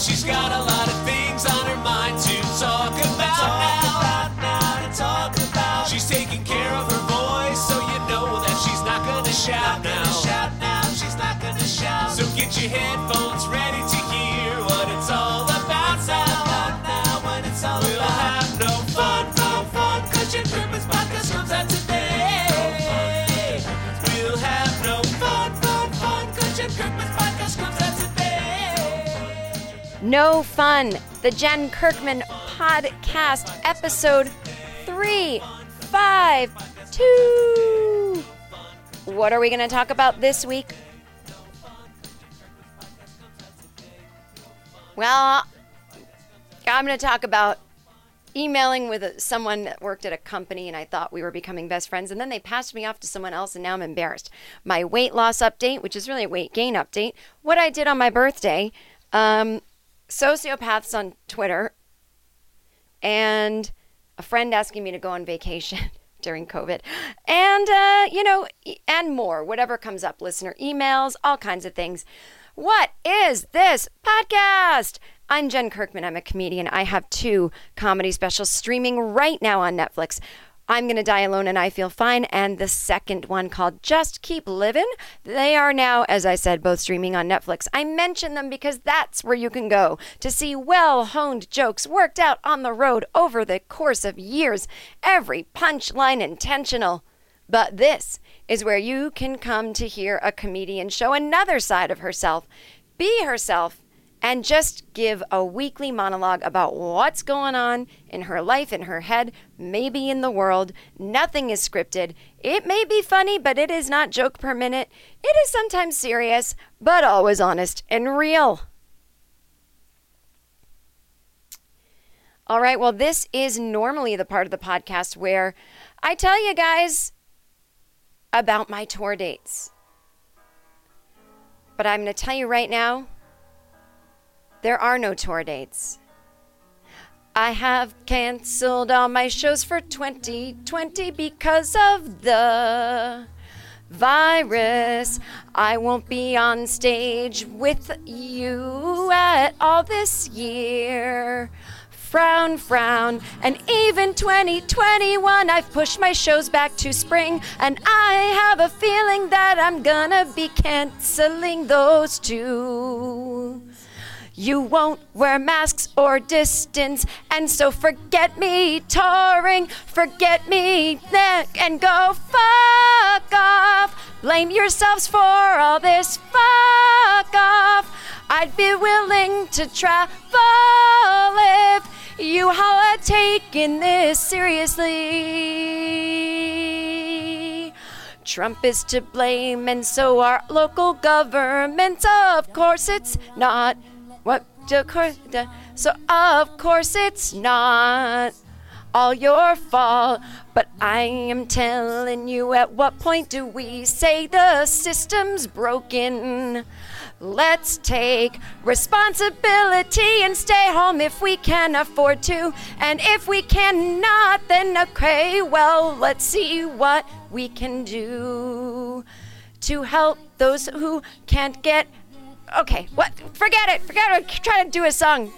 She's got a lot of No Fun, the Jen Kirkman podcast, episode 352. What are we going to talk about this week? Well, I'm going to talk about emailing with someone that worked at a company and I thought we were becoming best friends and then they passed me off to someone else and now I'm embarrassed. My weight loss update, which is really a weight gain update, what I did on my birthday, um, sociopaths on Twitter, and a friend asking me to go on vacation during COVID, and uh, you know, and more, whatever comes up, listener emails, all kinds of things. What is this podcast? I'm Jen Kirkman. I'm a comedian. I have two comedy specials streaming right now on Netflix. I'm Gonna Die Alone and I Feel Fine, and the second one called Just Keep Livin'. They are now, as I said, both streaming on Netflix. I mention them because that's where you can go to see well honed jokes worked out on the road over the course of years, every punchline intentional. But this is where you can come to hear a comedian show another side of herself, be herself, and just give a weekly monologue about what's going on in her life, in her head, maybe in the world. Nothing is scripted. It may be funny, but it is not joke per minute. It is sometimes serious, but always honest and real. All right, well, this is normally the part of the podcast where I tell you guys about my tour dates. But I'm going to tell you right now there are no tour dates. I have canceled all my shows for 2020 because of the virus. I won't be on stage with you at all this year. Frown, frown. And even 2021, I've pushed my shows back to spring. And I have a feeling that I'm gonna be canceling those too. You won't wear masks or distance, and so forget me touring, forget me neck, and go fuck off. Blame yourselves for all this fuck off. I'd be willing to travel if you all had taken this seriously. Trump is to blame, and so are local governments. Of course, it's not. What? of course, so of course it's not all your fault. But I am telling you, at what point do we say the system's broken? Let's take responsibility and stay home if we can afford to. And if we cannot, then okay, well, let's see what we can do to help those who can't get. Okay, what? Forget it. Forget it. Try to do a song.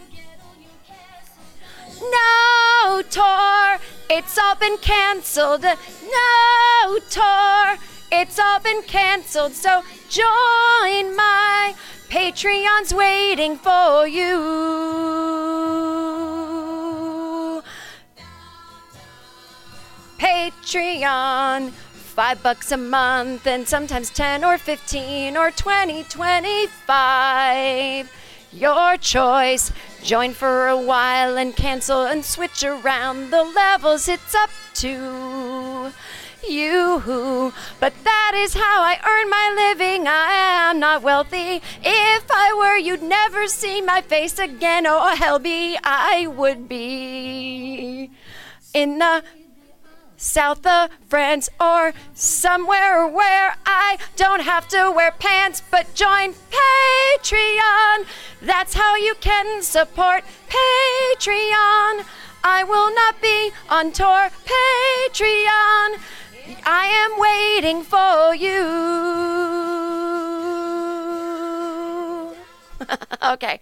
No tour, it's all been cancelled. No tour, it's all been cancelled. So join my Patreon's waiting for you. Patreon. Five bucks a month, and sometimes 10 or 15 or 20, 25. Your choice. Join for a while and cancel and switch around the levels. It's up to you. But that is how I earn my living. I am not wealthy. If I were, you'd never see my face again. Oh, hell be, I would be in the south of France or somewhere where I don't have to wear pants, but join Patreon. That's how you can support Patreon. I will not be on tour. Patreon. I am waiting for you. okay.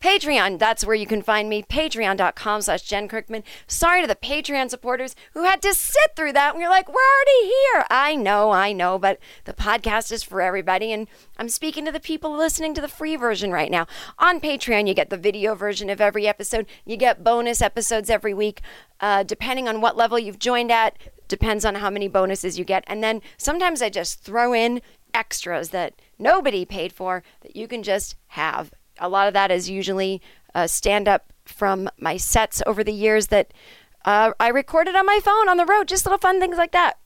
Patreon, that's where you can find me. Patreon.com slash Jen Kirkman. Sorry to the Patreon supporters who had to sit through that. And you're like, we're already here. I know, I know, but the podcast is for everybody. And I'm speaking to the people listening to the free version right now. On Patreon, you get the video version of every episode. You get bonus episodes every week. Uh, depending on what level you've joined at, depends on how many bonuses you get. And then sometimes I just throw in extras that nobody paid for that you can just have a lot of that is usually uh, stand up from my sets over the years that uh, I recorded on my phone on the road, just little fun things like that.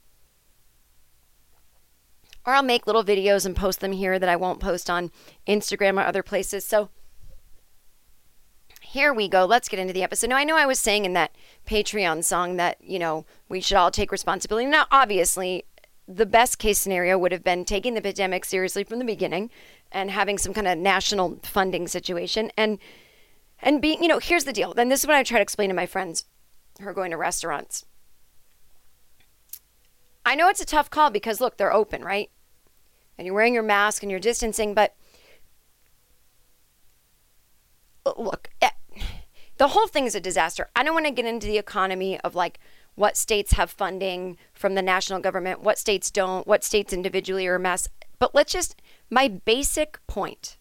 Or I'll make little videos and post them here that I won't post on Instagram or other places. So here we go. Let's get into the episode. Now, I know I was saying in that Patreon song that, you know, we should all take responsibility. Now, obviously, the best case scenario would have been taking the pandemic seriously from the beginning and having some kind of national funding situation. And and being you know here's the deal then this is what i try to explain to my friends who are going to restaurants. I know it's a tough call because look they're open right? And you're wearing your mask and you're distancing but look eh, the whole thing is a disaster. I don't want to get into the economy of like what states have funding from the national government what states don't what states individually are a mess. But let's just my basic point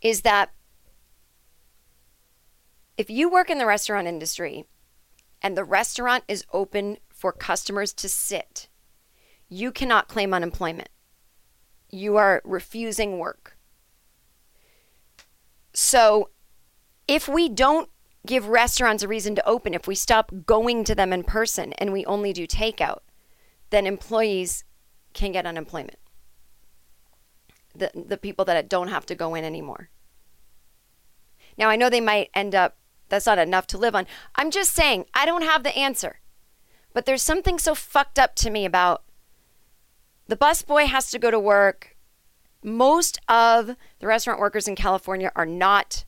is that if you work in the restaurant industry and the restaurant is open for customers to sit, you cannot claim unemployment. You are refusing work. So, if we don't give restaurants a reason to open, if we stop going to them in person and we only do takeout, then employees can get unemployment the the people that don't have to go in anymore. Now I know they might end up that's not enough to live on. I'm just saying I don't have the answer. But there's something so fucked up to me about the busboy has to go to work. Most of the restaurant workers in California are not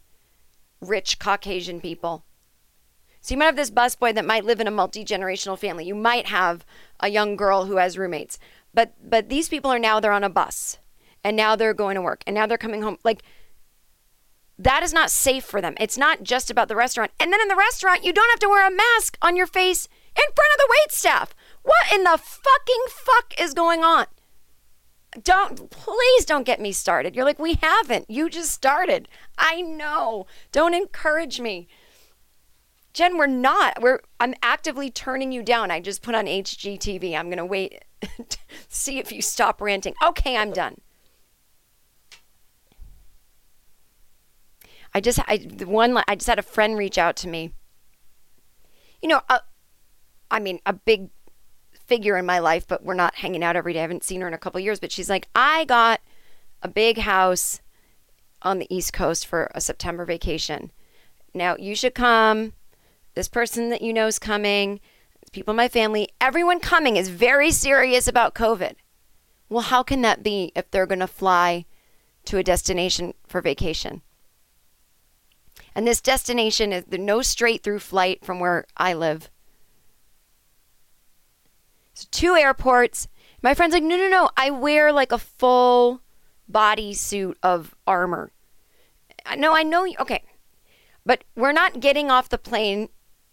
rich Caucasian people. So you might have this busboy that might live in a multi-generational family. You might have a young girl who has roommates. But but these people are now they're on a bus and now they're going to work and now they're coming home. Like, that is not safe for them. It's not just about the restaurant. And then in the restaurant, you don't have to wear a mask on your face in front of the wait staff. What in the fucking fuck is going on? Don't, please don't get me started. You're like, we haven't. You just started. I know. Don't encourage me. Jen, we're not. We're I'm actively turning you down. I just put on HGTV. I'm going to wait see if you stop ranting. Okay, I'm done. I just I one I just had a friend reach out to me. You know, uh, I mean, a big figure in my life, but we're not hanging out every day. I haven't seen her in a couple years, but she's like, "I got a big house on the East Coast for a September vacation. Now, you should come. This person that you know is coming. People in my family, everyone coming is very serious about COVID. Well, how can that be if they're going to fly to a destination for vacation? And this destination is no straight through flight from where I live. So two airports. My friend's like, no, no, no. I wear like a full body suit of armor. No, I know. You, okay. But we're not getting off the plane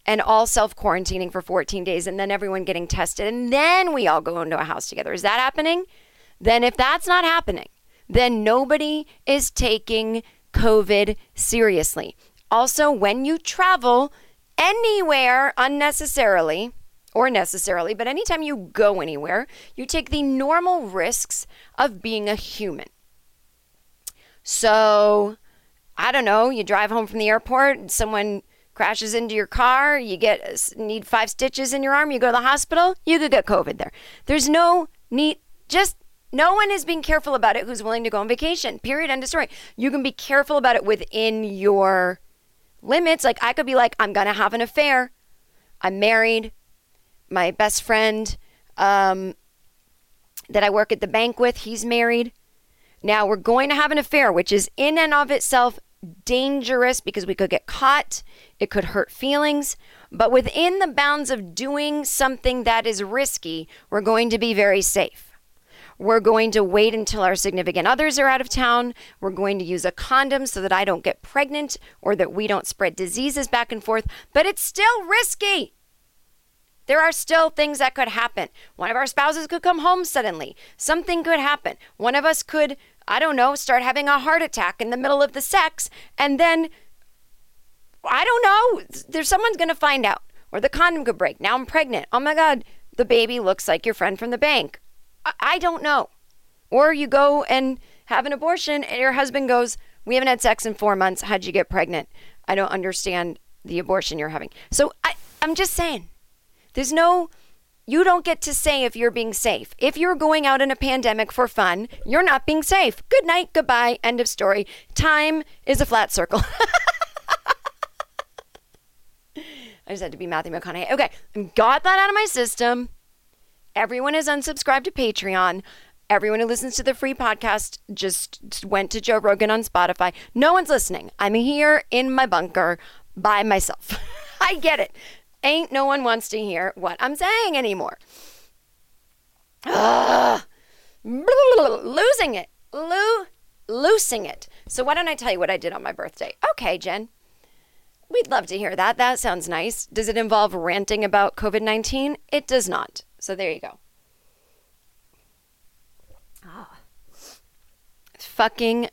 and all self quarantining for 14 days and then everyone getting tested and then we all go into a house together. Is that happening? Then, if that's not happening, then nobody is taking COVID seriously. Also, when you travel anywhere unnecessarily, or necessarily, but anytime you go anywhere, you take the normal risks of being a human. So, I don't know, you drive home from the airport, someone crashes into your car, you get need 5 stitches in your arm, you go to the hospital, you could get covid there. There's no need just no one is being careful about it who's willing to go on vacation. Period. End of story. You can be careful about it within your limits. Like I could be like, I'm gonna have an affair. I'm married. My best friend um, that I work at the bank with, he's married. Now we're going to have an affair, which is in and of itself dangerous because we could get caught. It could hurt feelings. But within the bounds of doing something that is risky, we're going to be very safe. We're going to wait until our significant others are out of town. We're going to use a condom so that I don't get pregnant or that we don't spread diseases back and forth. But it's still risky. There are still things that could happen. One of our spouses could come home suddenly. Something could happen. One of us could, I don't know, start having a heart attack in the middle of the sex. And then, I don't know, there's someone's going to find out. Or the condom could break. Now I'm pregnant. Oh my God, the baby looks like your friend from the bank. I don't know. Or you go and have an abortion and your husband goes, We haven't had sex in four months. How'd you get pregnant? I don't understand the abortion you're having. So I, I'm just saying, there's no, you don't get to say if you're being safe. If you're going out in a pandemic for fun, you're not being safe. Good night, goodbye, end of story. Time is a flat circle. I just had to be Matthew McConaughey. Okay, got that out of my system. Everyone is unsubscribed to Patreon. Everyone who listens to the free podcast just went to Joe Rogan on Spotify. No one's listening. I'm here in my bunker by myself. I get it. Ain't no one wants to hear what I'm saying anymore. Ugh. Losing it. Lo- loosing it. So why don't I tell you what I did on my birthday? Okay, Jen. We'd love to hear that. That sounds nice. Does it involve ranting about COVID 19? It does not. So there you go. Ah. Fucking.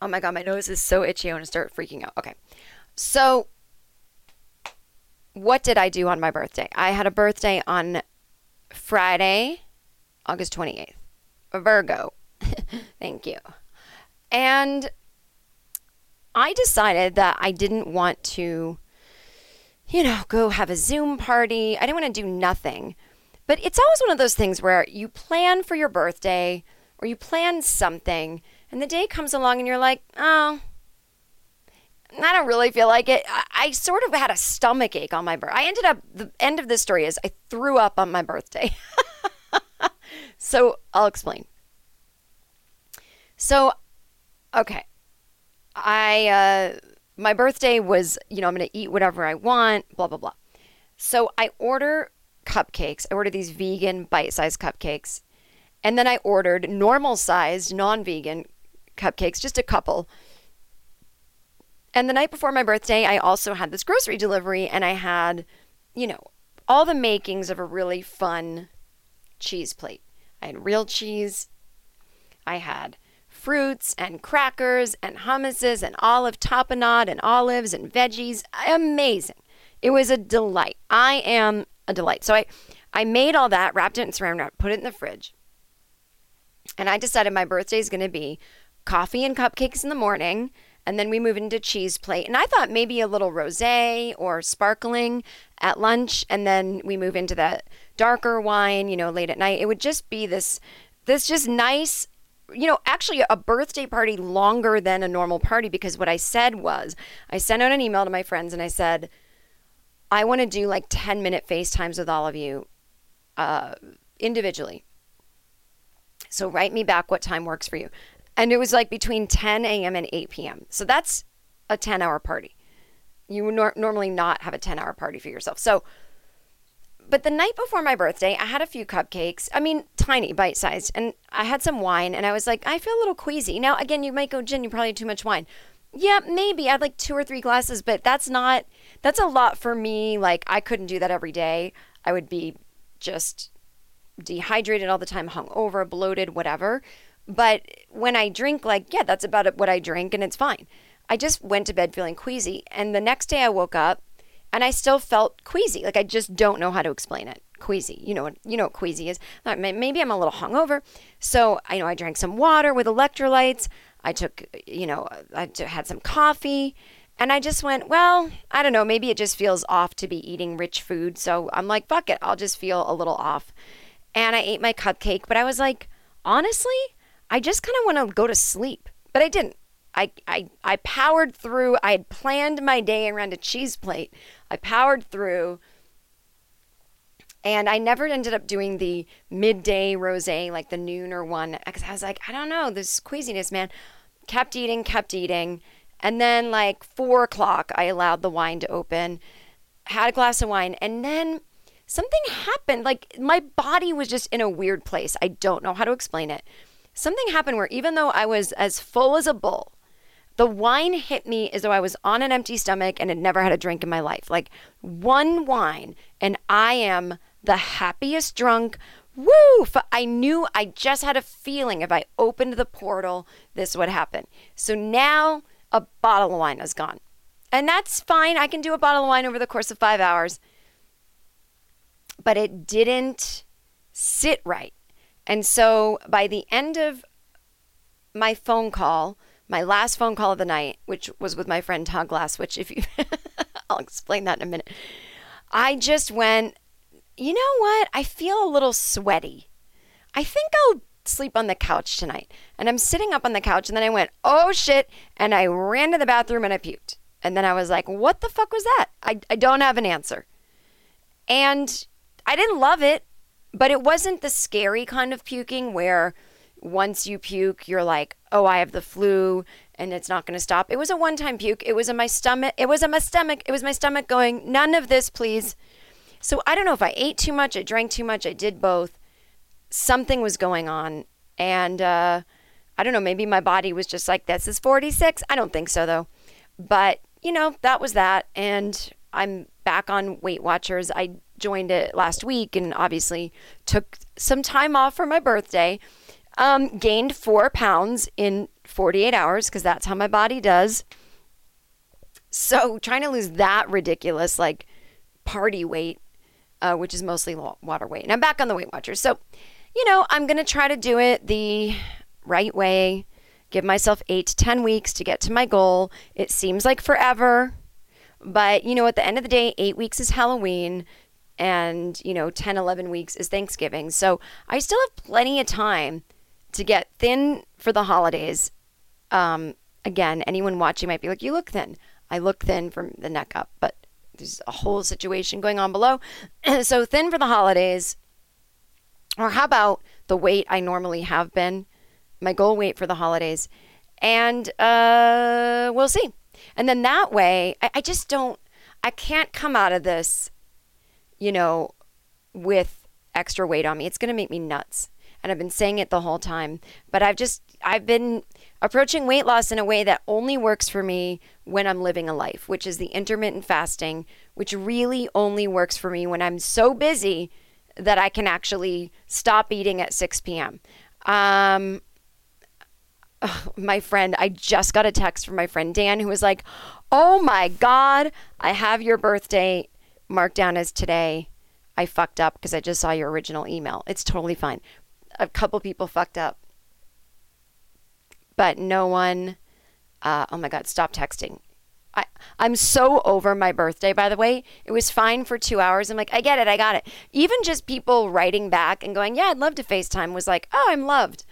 Oh my god, my nose is so itchy. I want to start freaking out. Okay. So, what did I do on my birthday? I had a birthday on Friday, August 28th. Virgo. Thank you. And I decided that I didn't want to you know, go have a Zoom party. I didn't want to do nothing. But it's always one of those things where you plan for your birthday or you plan something and the day comes along and you're like, oh, I don't really feel like it. I, I sort of had a stomach ache on my birthday. I ended up, the end of the story is I threw up on my birthday. so I'll explain. So, okay. I, uh, my birthday was, you know, I'm going to eat whatever I want, blah, blah, blah. So I order cupcakes. I order these vegan bite sized cupcakes. And then I ordered normal sized, non vegan cupcakes, just a couple. And the night before my birthday, I also had this grocery delivery and I had, you know, all the makings of a really fun cheese plate. I had real cheese. I had fruits and crackers and hummuses and olive tapenade and olives and veggies. Amazing. It was a delight. I am a delight. So I, I made all that, wrapped it in saran wrap, put it in the fridge. And I decided my birthday is going to be coffee and cupcakes in the morning. And then we move into cheese plate. And I thought maybe a little rose or sparkling at lunch. And then we move into that darker wine, you know, late at night. It would just be this, this just nice you know, actually a birthday party longer than a normal party because what I said was I sent out an email to my friends and I said, I want to do like 10 minute FaceTimes with all of you uh, individually. So write me back what time works for you. And it was like between 10 a.m. and 8 p.m. So that's a 10 hour party. You would nor- normally not have a 10 hour party for yourself. So, but the night before my birthday, I had a few cupcakes. I mean, tiny, bite sized. And I had some wine and I was like, I feel a little queasy. Now, again, you might go, Jen, you probably had too much wine. Yeah, maybe. I had like two or three glasses, but that's not, that's a lot for me. Like, I couldn't do that every day. I would be just dehydrated all the time, hungover, bloated, whatever. But when I drink, like, yeah, that's about what I drink and it's fine. I just went to bed feeling queasy. And the next day I woke up and I still felt queasy. Like I just don't know how to explain it. Queasy, you know what you know what queasy is. Maybe I'm a little hungover, so I know I drank some water with electrolytes. I took, you know, I had some coffee, and I just went, well, I don't know. Maybe it just feels off to be eating rich food, so I'm like, fuck it, I'll just feel a little off. And I ate my cupcake, but I was like, honestly, I just kind of want to go to sleep, but I didn't. I, I, I powered through. I had planned my day around a cheese plate. I powered through. And I never ended up doing the midday rose, like the noon or one, because I was like, I don't know, this queasiness, man. Kept eating, kept eating. And then, like, four o'clock, I allowed the wine to open, had a glass of wine, and then something happened. Like, my body was just in a weird place. I don't know how to explain it. Something happened where even though I was as full as a bull, the wine hit me as though I was on an empty stomach and had never had a drink in my life. Like one wine, and I am the happiest drunk. Woo! I knew I just had a feeling if I opened the portal, this would happen. So now a bottle of wine is gone. And that's fine. I can do a bottle of wine over the course of five hours. But it didn't sit right. And so by the end of my phone call, my last phone call of the night, which was with my friend Todd Glass, which if you, I'll explain that in a minute. I just went, you know what? I feel a little sweaty. I think I'll sleep on the couch tonight. And I'm sitting up on the couch, and then I went, oh shit. And I ran to the bathroom and I puked. And then I was like, what the fuck was that? I, I don't have an answer. And I didn't love it, but it wasn't the scary kind of puking where once you puke, you're like, oh, I have the flu and it's not going to stop. It was a one time puke. It was in my stomach. It was in my stomach. It was my stomach going, none of this, please. So I don't know if I ate too much, I drank too much, I did both. Something was going on. And uh, I don't know, maybe my body was just like, this is 46. I don't think so, though. But, you know, that was that. And I'm back on Weight Watchers. I joined it last week and obviously took some time off for my birthday. Um, gained four pounds in 48 hours because that's how my body does. So trying to lose that ridiculous like party weight, uh, which is mostly water weight. And I'm back on the Weight Watchers. So, you know, I'm going to try to do it the right way. Give myself eight to 10 weeks to get to my goal. It seems like forever. But, you know, at the end of the day, eight weeks is Halloween and, you know, 10, 11 weeks is Thanksgiving. So I still have plenty of time to get thin for the holidays. Um, again, anyone watching might be like, you look thin. I look thin from the neck up, but there's a whole situation going on below. so thin for the holidays. Or how about the weight I normally have been, my goal weight for the holidays? And uh, we'll see. And then that way, I, I just don't, I can't come out of this, you know, with extra weight on me. It's going to make me nuts and I've been saying it the whole time. But I've just I've been approaching weight loss in a way that only works for me when I'm living a life, which is the intermittent fasting, which really only works for me when I'm so busy that I can actually stop eating at 6 p.m. Um, my friend, I just got a text from my friend Dan who was like, Oh my God, I have your birthday marked down as today. I fucked up because I just saw your original email. It's totally fine a couple people fucked up, but no one. Uh, oh my God! Stop texting. I, I'm so over my birthday, by the way. It was fine for two hours. I'm like, I get it, I got it. Even just people writing back and going, Yeah, I'd love to FaceTime was like, Oh, I'm loved.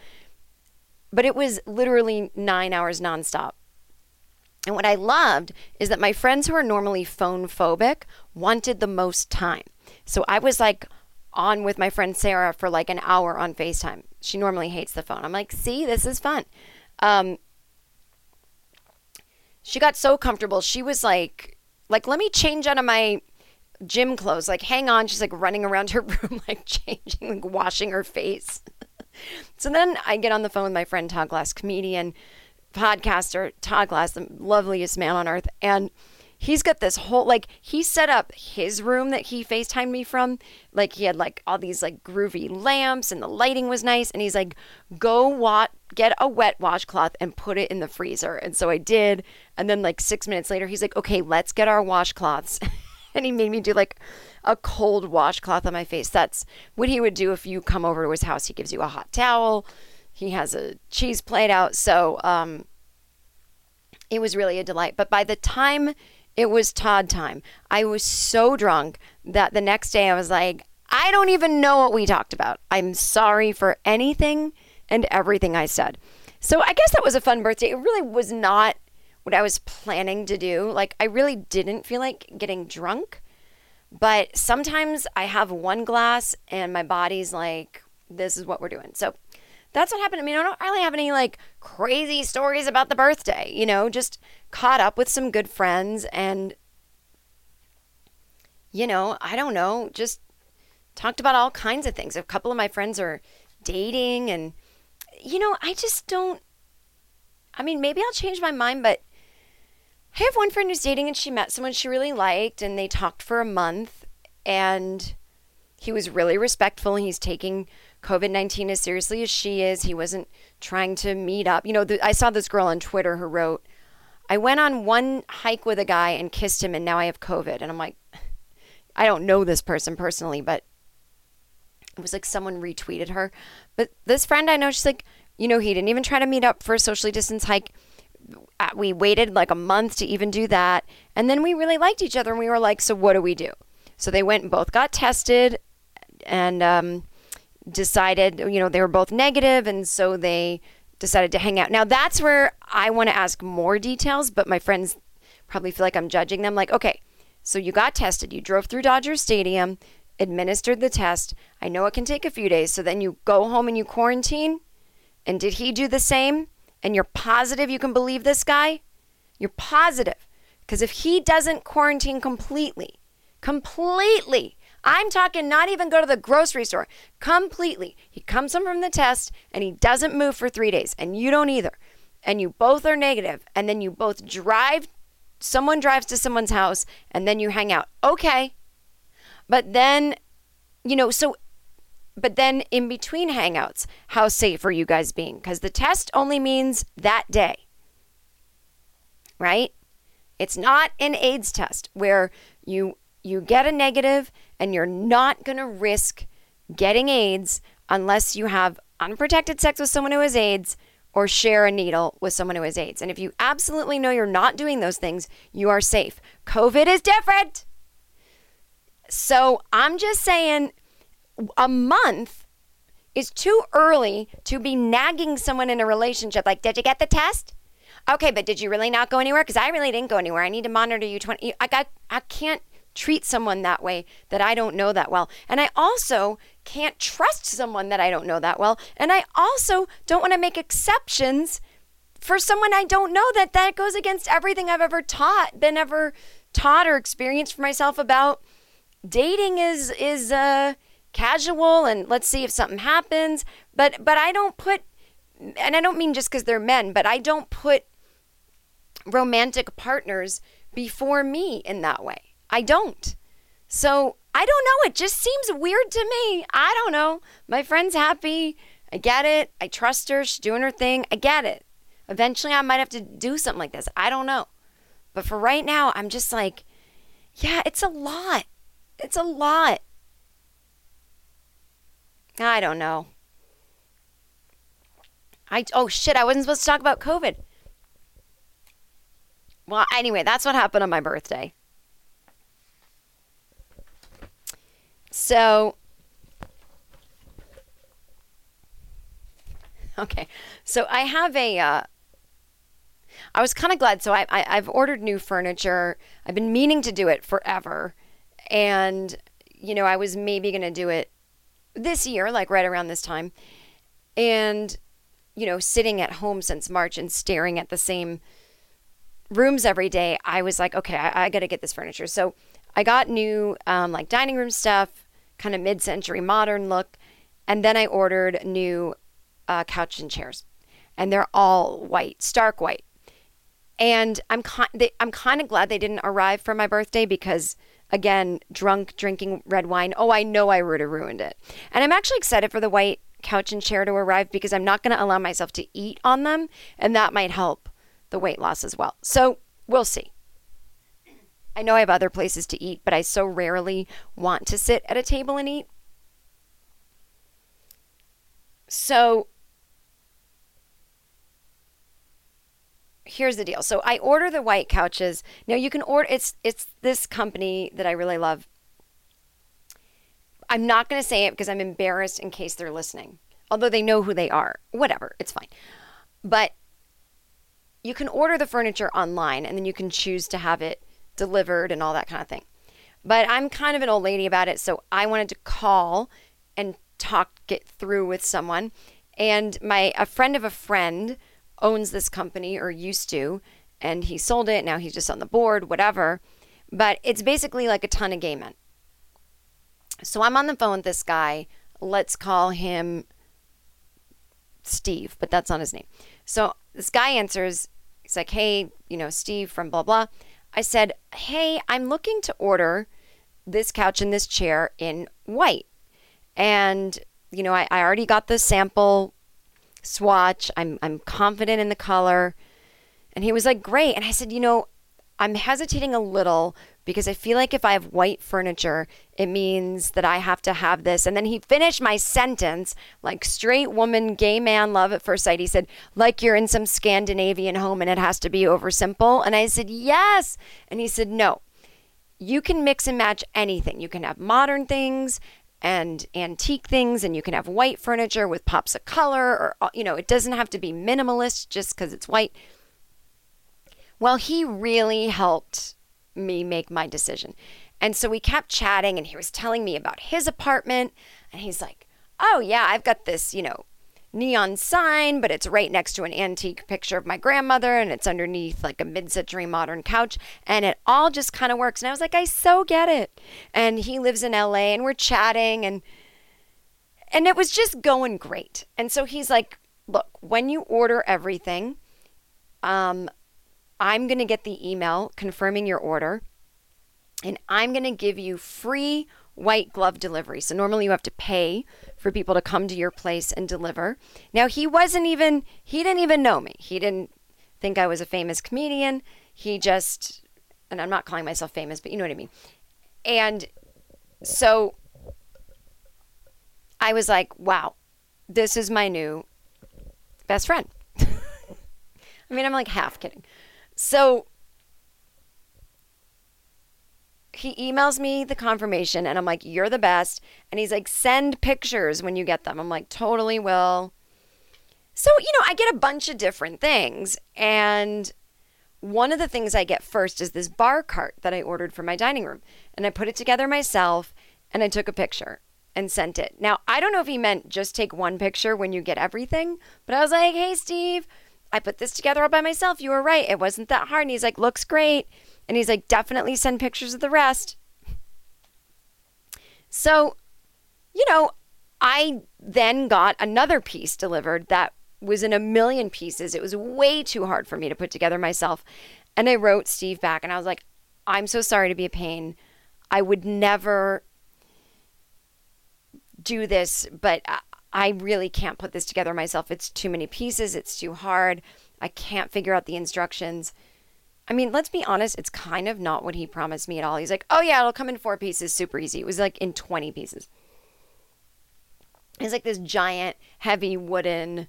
but it was literally nine hours nonstop. And what I loved is that my friends who are normally phone phobic wanted the most time. So I was like on with my friend Sarah for like an hour on FaceTime. She normally hates the phone. I'm like, see, this is fun. Um, she got so comfortable. She was like, like, let me change out of my gym clothes. Like, hang on. She's like running around her room, like changing, like washing her face. so then I get on the phone with my friend Todd Glass, comedian, podcaster, Todd Glass, the loveliest man on earth. And he's got this whole like he set up his room that he FaceTimed me from. Like he had like all these like groovy lamps and the lighting was nice. And he's like, go wat get a wet washcloth and put it in the freezer. And so I did. And then like six minutes later, he's like, okay, let's get our washcloths. and he made me do like a cold washcloth on my face. That's what he would do if you come over to his house. He gives you a hot towel. He has a cheese plate out. So um, it was really a delight. But by the time it was Todd time, I was so drunk that the next day I was like, I don't even know what we talked about. I'm sorry for anything and everything I said. So I guess that was a fun birthday. It really was not what I was planning to do. Like, I really didn't feel like getting drunk. But sometimes I have one glass and my body's like, this is what we're doing. So that's what happened. I mean, I don't really have any like crazy stories about the birthday, you know, just caught up with some good friends and, you know, I don't know, just talked about all kinds of things. A couple of my friends are dating and, you know, I just don't, I mean, maybe I'll change my mind, but I have one friend who's dating and she met someone she really liked and they talked for a month and he was really respectful. And he's taking COVID 19 as seriously as she is. He wasn't trying to meet up. You know, the, I saw this girl on Twitter who wrote, I went on one hike with a guy and kissed him and now I have COVID. And I'm like, I don't know this person personally, but it was like someone retweeted her. But this friend I know, she's like, you know, he didn't even try to meet up for a socially distanced hike. Uh, we waited like a month to even do that. And then we really liked each other and we were like, so what do we do? So they went and both got tested and um, decided, you know, they were both negative and so they decided to hang out. Now that's where I want to ask more details, but my friends probably feel like I'm judging them. Like, okay, so you got tested, you drove through Dodger Stadium, administered the test. I know it can take a few days. So then you go home and you quarantine. And did he do the same? And you're positive you can believe this guy? You're positive. Because if he doesn't quarantine completely, completely, I'm talking not even go to the grocery store, completely. He comes home from the test and he doesn't move for three days, and you don't either. And you both are negative, and then you both drive, someone drives to someone's house, and then you hang out. Okay. But then, you know, so but then in between hangouts, how safe are you guys being? Because the test only means that day, right? It's not an AIDS test where you you get a negative and you're not going to risk getting AIDS unless you have unprotected sex with someone who has AIDS or share a needle with someone who has AIDS. And if you absolutely know you're not doing those things, you are safe. COVID is different. So I'm just saying a month is too early to be nagging someone in a relationship. Like, did you get the test? Okay, but did you really not go anywhere? Because I really didn't go anywhere. I need to monitor you 20. I got, I can't treat someone that way that I don't know that well. And I also can't trust someone that I don't know that well. And I also don't want to make exceptions for someone I don't know that that goes against everything I've ever taught, been ever taught or experienced for myself about dating is is uh casual and let's see if something happens. But but I don't put and I don't mean just because they're men, but I don't put romantic partners before me in that way. I don't. So I don't know. It just seems weird to me. I don't know. My friend's happy. I get it. I trust her. She's doing her thing. I get it. Eventually, I might have to do something like this. I don't know. But for right now, I'm just like, yeah, it's a lot. It's a lot. I don't know. I oh shit, I wasn't supposed to talk about COVID. Well, anyway, that's what happened on my birthday. So Okay, so I have a. Uh, I was kind of glad. So I, I I've ordered new furniture. I've been meaning to do it forever, and you know I was maybe to do it this year, like right around this time, and you know sitting at home since March and staring at the same rooms every day. I was like, okay, I, I got to get this furniture. So I got new um, like dining room stuff, kind of mid-century modern look, and then I ordered new uh, couch and chairs, and they're all white, stark white. And I'm kind, they, I'm kind of glad they didn't arrive for my birthday because, again, drunk drinking red wine. Oh, I know I would have ruined it. And I'm actually excited for the white couch and chair to arrive because I'm not going to allow myself to eat on them, and that might help the weight loss as well. So we'll see. I know I have other places to eat, but I so rarely want to sit at a table and eat. So here's the deal. So I order the white couches. Now you can order it's it's this company that I really love. I'm not going to say it because I'm embarrassed in case they're listening. Although they know who they are. Whatever, it's fine. But you can order the furniture online and then you can choose to have it delivered and all that kind of thing. But I'm kind of an old lady about it, so I wanted to call and talk get through with someone. And my a friend of a friend owns this company or used to, and he sold it. Now he's just on the board, whatever. But it's basically like a ton of gay men. So I'm on the phone with this guy. Let's call him Steve, but that's not his name. So this guy answers. He's like, hey, you know, Steve from blah, blah. I said, hey, I'm looking to order this couch and this chair in white. And, you know, I, I already got the sample swatch. I'm, I'm confident in the color. And he was like, great. And I said, you know, I'm hesitating a little because I feel like if I have white furniture, it means that I have to have this. And then he finished my sentence like straight woman, gay man, love at first sight. He said, like you're in some Scandinavian home and it has to be over simple. And I said, yes. And he said, no. You can mix and match anything. You can have modern things and antique things, and you can have white furniture with pops of color, or, uh, you know, it doesn't have to be minimalist just because it's white. Well, he really helped me make my decision. And so we kept chatting, and he was telling me about his apartment. And he's like, Oh, yeah, I've got this, you know, neon sign, but it's right next to an antique picture of my grandmother, and it's underneath like a mid century modern couch. And it all just kind of works. And I was like, I so get it. And he lives in LA, and we're chatting, and and it was just going great. And so he's like, Look, when you order everything, um, I'm going to get the email confirming your order and I'm going to give you free white glove delivery. So normally you have to pay for people to come to your place and deliver. Now he wasn't even he didn't even know me. He didn't think I was a famous comedian. He just and I'm not calling myself famous, but you know what I mean. And so I was like, wow, this is my new best friend. I mean, I'm like half kidding. So he emails me the confirmation and I'm like, You're the best. And he's like, Send pictures when you get them. I'm like, Totally will. So, you know, I get a bunch of different things. And one of the things I get first is this bar cart that I ordered for my dining room. And I put it together myself and I took a picture and sent it. Now, I don't know if he meant just take one picture when you get everything, but I was like, Hey, Steve, I put this together all by myself. You were right. It wasn't that hard. And he's like, Looks great. And he's like, definitely send pictures of the rest. So, you know, I then got another piece delivered that was in a million pieces. It was way too hard for me to put together myself. And I wrote Steve back and I was like, I'm so sorry to be a pain. I would never do this, but I really can't put this together myself. It's too many pieces, it's too hard. I can't figure out the instructions. I mean, let's be honest, it's kind of not what he promised me at all. He's like, oh, yeah, it'll come in four pieces, super easy. It was like in 20 pieces. It's like this giant, heavy wooden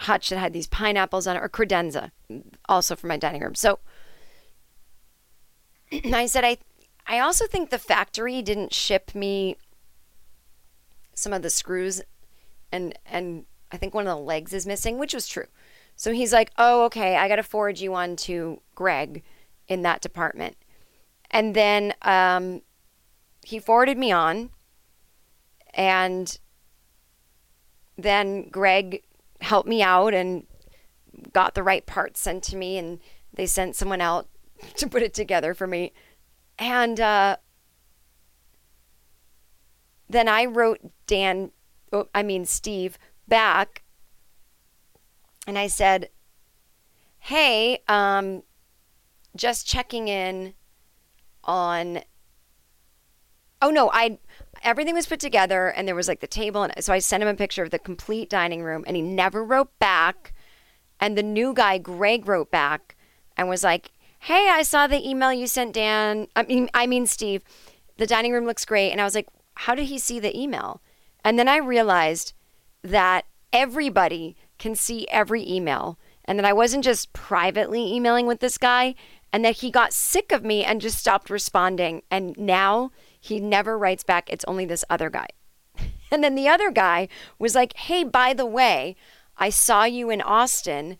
hutch that had these pineapples on it, or credenza, also for my dining room. So I said, I, I also think the factory didn't ship me some of the screws and, and I think one of the legs is missing, which was true. So he's like, oh, okay, I got to forward you on to Greg in that department. And then um, he forwarded me on, and then Greg helped me out and got the right parts sent to me, and they sent someone out to put it together for me. And uh, then I wrote Dan, oh, I mean, Steve, back, and I said, Hey, um, just checking in on. Oh no, I everything was put together and there was like the table and so I sent him a picture of the complete dining room and he never wrote back. And the new guy, Greg, wrote back and was like, "Hey, I saw the email you sent Dan. I mean, I mean Steve. The dining room looks great." And I was like, "How did he see the email?" And then I realized that everybody can see every email and that I wasn't just privately emailing with this guy and that he got sick of me and just stopped responding. And now he never writes back. It's only this other guy. And then the other guy was like, hey, by the way, I saw you in Austin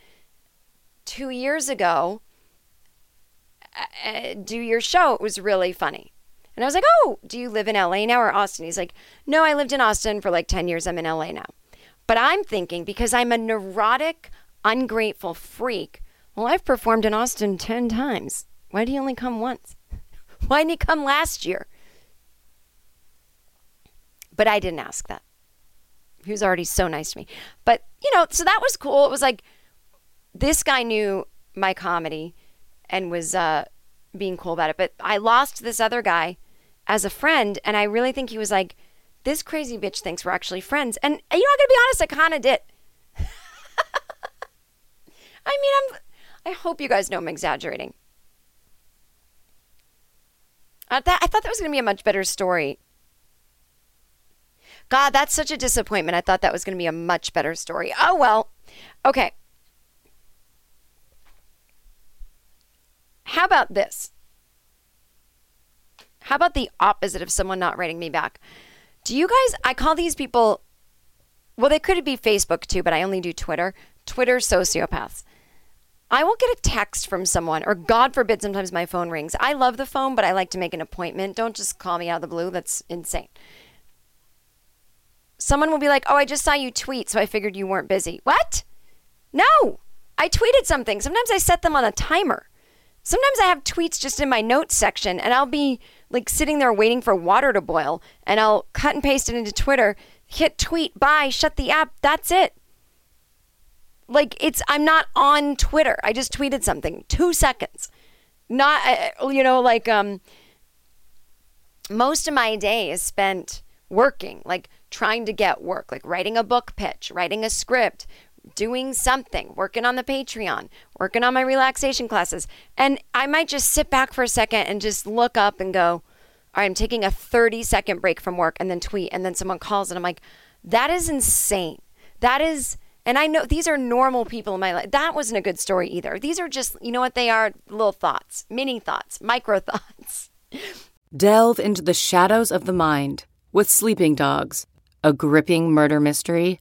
two years ago do your show. It was really funny. And I was like, oh, do you live in LA now or Austin? He's like, no, I lived in Austin for like 10 years. I'm in LA now. But I'm thinking because I'm a neurotic, ungrateful freak, well, I've performed in Austin 10 times. Why did he only come once? Why didn't he come last year? But I didn't ask that. He was already so nice to me. But, you know, so that was cool. It was like this guy knew my comedy and was uh, being cool about it. But I lost this other guy as a friend. And I really think he was like, this crazy bitch thinks we're actually friends. And you know, I'm going to be honest, I kind of did. I mean, I'm. I hope you guys know I'm exaggerating. I, I thought that was going to be a much better story. God, that's such a disappointment. I thought that was going to be a much better story. Oh, well. Okay. How about this? How about the opposite of someone not writing me back? Do you guys, I call these people, well, they could be Facebook too, but I only do Twitter. Twitter sociopaths. I will get a text from someone, or God forbid, sometimes my phone rings. I love the phone, but I like to make an appointment. Don't just call me out of the blue. That's insane. Someone will be like, Oh, I just saw you tweet, so I figured you weren't busy. What? No, I tweeted something. Sometimes I set them on a timer. Sometimes I have tweets just in my notes section, and I'll be like sitting there waiting for water to boil, and I'll cut and paste it into Twitter, hit tweet, bye, shut the app. That's it. Like it's i'm not on twitter. I just tweeted something. Two seconds. Not uh, you know like um most of my day is spent working like trying to get work like writing a book pitch writing a script doing something working on the patreon working on my relaxation classes and i might just sit back for a second and just look up and go all right i'm taking a 30 second break from work and then tweet and then someone calls and i'm like that is insane that is and I know these are normal people in my life. That wasn't a good story either. These are just, you know what they are? Little thoughts, mini thoughts, micro thoughts. Delve into the shadows of the mind with Sleeping Dogs, a gripping murder mystery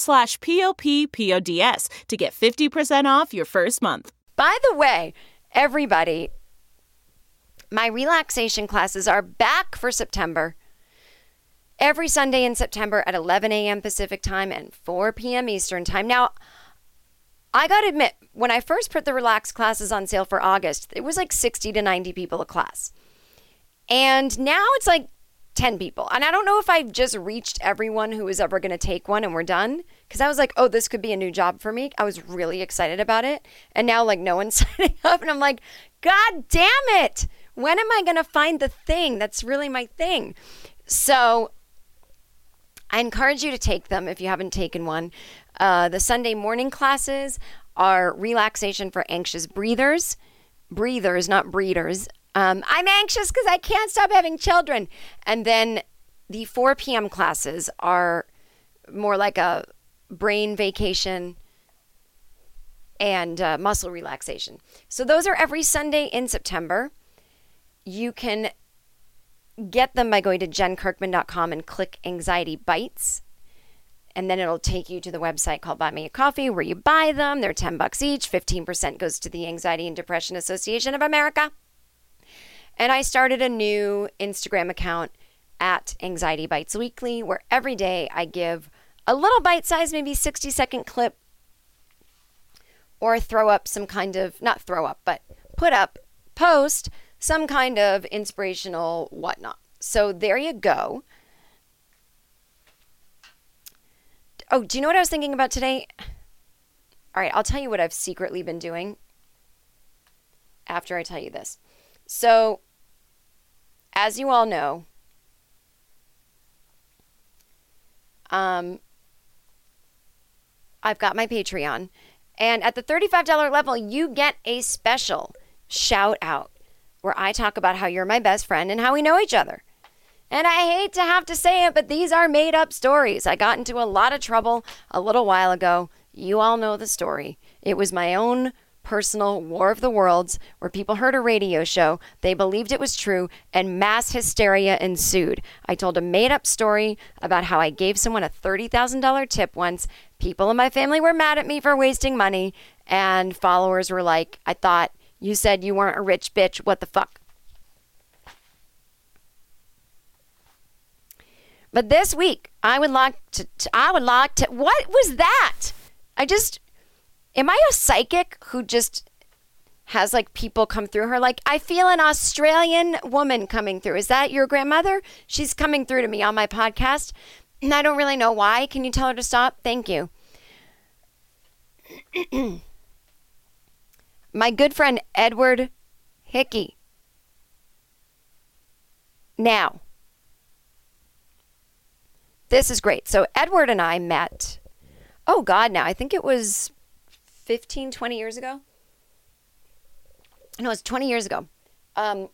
slash P-O-P-P-O-D-S to get 50% off your first month. By the way, everybody, my relaxation classes are back for September. Every Sunday in September at 11 a.m. Pacific time and 4 p.m. Eastern time. Now, I got to admit, when I first put the relax classes on sale for August, it was like 60 to 90 people a class. And now it's like 10 people. And I don't know if I've just reached everyone who was ever going to take one and we're done. Because I was like, oh, this could be a new job for me. I was really excited about it. And now, like, no one's signing up. And I'm like, God damn it. When am I going to find the thing that's really my thing? So I encourage you to take them if you haven't taken one. Uh, the Sunday morning classes are relaxation for anxious breathers. Breathers, not breeders. Um, I'm anxious because I can't stop having children. And then the 4 p.m. classes are more like a brain vacation and uh, muscle relaxation. So those are every Sunday in September. You can get them by going to jenkirkman.com and click Anxiety Bites. And then it'll take you to the website called Buy Me a Coffee where you buy them. They're 10 bucks each. 15% goes to the Anxiety and Depression Association of America. And I started a new Instagram account at Anxiety Bites Weekly where every day I give a little bite size, maybe 60 second clip or throw up some kind of, not throw up, but put up, post some kind of inspirational whatnot. So there you go. Oh, do you know what I was thinking about today? All right, I'll tell you what I've secretly been doing after I tell you this. So, as you all know, um, I've got my Patreon. And at the $35 level, you get a special shout out where I talk about how you're my best friend and how we know each other. And I hate to have to say it, but these are made up stories. I got into a lot of trouble a little while ago. You all know the story. It was my own personal War of the Worlds where people heard a radio show, they believed it was true, and mass hysteria ensued. I told a made up story about how I gave someone a $30,000 tip once. People in my family were mad at me for wasting money, and followers were like, I thought you said you weren't a rich bitch. What the fuck? But this week, I would like to, I would like to, what was that? I just, am I a psychic who just has like people come through her? Like, I feel an Australian woman coming through. Is that your grandmother? She's coming through to me on my podcast. And I don't really know why. Can you tell her to stop? Thank you. my good friend Edward Hickey. Now, this is great. So, Edward and I met, oh God, now I think it was 15, 20 years ago. No, it was 20 years ago. Um,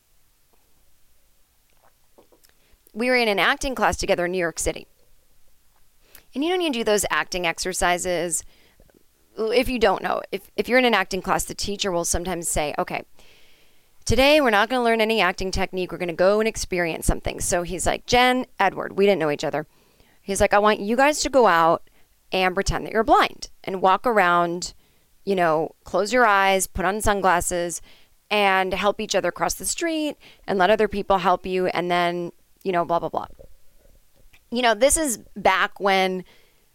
we were in an acting class together in New York City. And you know, you do those acting exercises, if you don't know, if, if you're in an acting class, the teacher will sometimes say, okay, today we're not going to learn any acting technique. We're going to go and experience something. So he's like, Jen, Edward, we didn't know each other. He's like, I want you guys to go out and pretend that you're blind and walk around, you know, close your eyes, put on sunglasses, and help each other cross the street and let other people help you. And then, you know, blah, blah, blah. You know, this is back when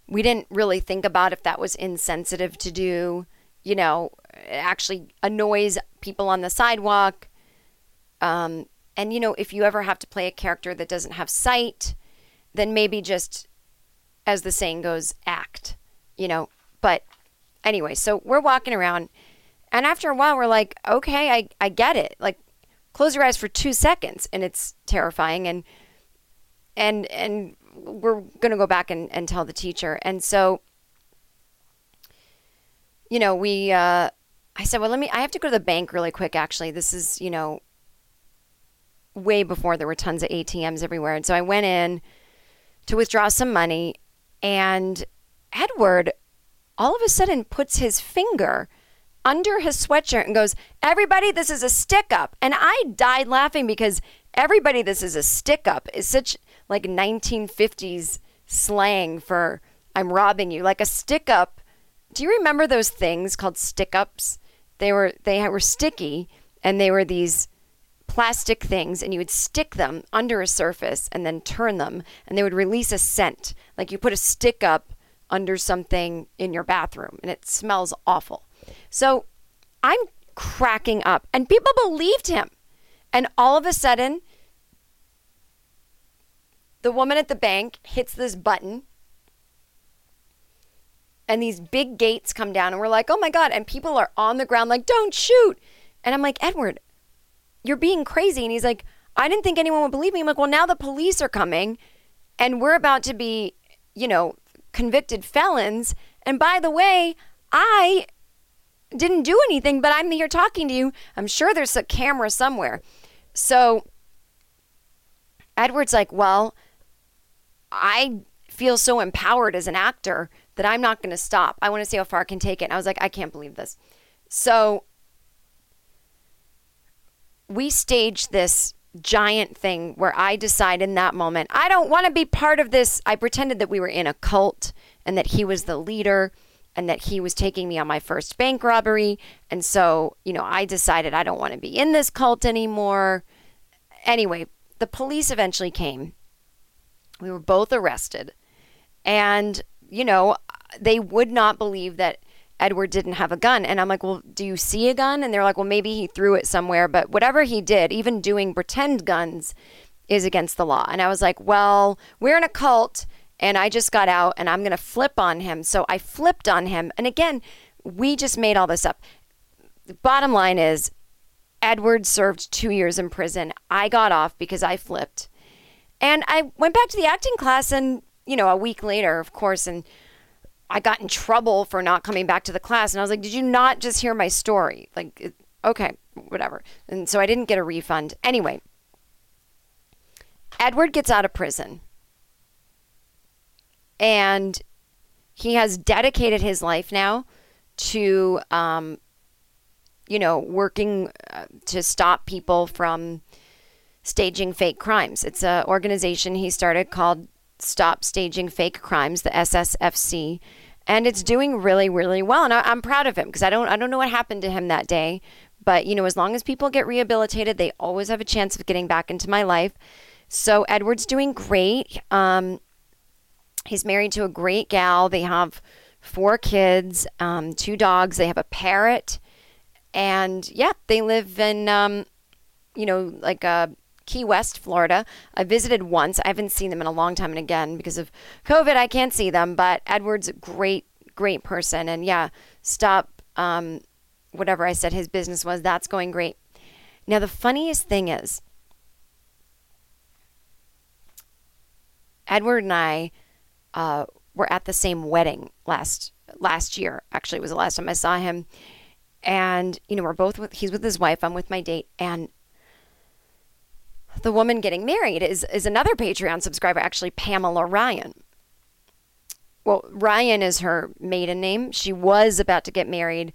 we didn't really think about if that was insensitive to do. You know, it actually annoys people on the sidewalk. Um, and, you know, if you ever have to play a character that doesn't have sight, then maybe just, as the saying goes, act, you know. But anyway, so we're walking around, and after a while, we're like, okay, I, I get it. Like, close your eyes for two seconds, and it's terrifying. And, and, and we're to go back and, and tell the teacher. And so, you know, we, uh, I said, well, let me, I have to go to the bank really quick, actually. This is, you know, way before there were tons of ATMs everywhere. And so I went in to withdraw some money, and Edward all of a sudden puts his finger under his sweatshirt and goes, Everybody, this is a stick up. And I died laughing because everybody, this is a stick up is such like 1950s slang for I'm robbing you. Like a stick up. Do you remember those things called stick ups? They were they were sticky and they were these plastic things and you would stick them under a surface and then turn them and they would release a scent. Like you put a stick up under something in your bathroom and it smells awful. So I'm cracking up and people believed him. And all of a sudden, the woman at the bank hits this button and these big gates come down and we're like, oh my God. And people are on the ground like, don't shoot. And I'm like, Edward, you're being crazy. And he's like, I didn't think anyone would believe me. I'm like, well, now the police are coming and we're about to be, you know, convicted felons. And by the way, I didn't do anything, but I'm here talking to you. I'm sure there's a camera somewhere. So Edward's like, well, I feel so empowered as an actor that I'm not going to stop. I want to see how far I can take it. And I was like, I can't believe this. So we staged this giant thing where I decide in that moment, I don't want to be part of this. I pretended that we were in a cult and that he was the leader and that he was taking me on my first bank robbery. And so, you know, I decided I don't want to be in this cult anymore. Anyway, the police eventually came. We were both arrested. And, you know, they would not believe that Edward didn't have a gun. And I'm like, well, do you see a gun? And they're like, well, maybe he threw it somewhere. But whatever he did, even doing pretend guns, is against the law. And I was like, well, we're in a cult and I just got out and I'm going to flip on him. So I flipped on him. And again, we just made all this up. The bottom line is Edward served two years in prison. I got off because I flipped. And I went back to the acting class and, you know, a week later, of course, and I got in trouble for not coming back to the class. And I was like, did you not just hear my story? Like, okay, whatever. And so I didn't get a refund. Anyway, Edward gets out of prison and he has dedicated his life now to, um, you know, working uh, to stop people from staging fake crimes. It's an organization he started called Stop Staging Fake Crimes, the SSFC, and it's doing really, really well. And I, am proud of him because I don't, I don't know what happened to him that day, but you know, as long as people get rehabilitated, they always have a chance of getting back into my life. So Edward's doing great. Um, he's married to a great gal. They have four kids, um, two dogs. They have a parrot, and yeah, they live in, um, you know, like a Key West, Florida. I visited once. I haven't seen them in a long time. And again, because of COVID, I can't see them. But Edward's a great, great person. And yeah, stop um, whatever I said his business was. That's going great. Now, the funniest thing is, Edward and I uh, were at the same wedding last last year. Actually, it was the last time I saw him. And you know, we're both with he's with his wife. I'm with my date, and the woman getting married is, is another Patreon subscriber, actually, Pamela Ryan. Well, Ryan is her maiden name. She was about to get married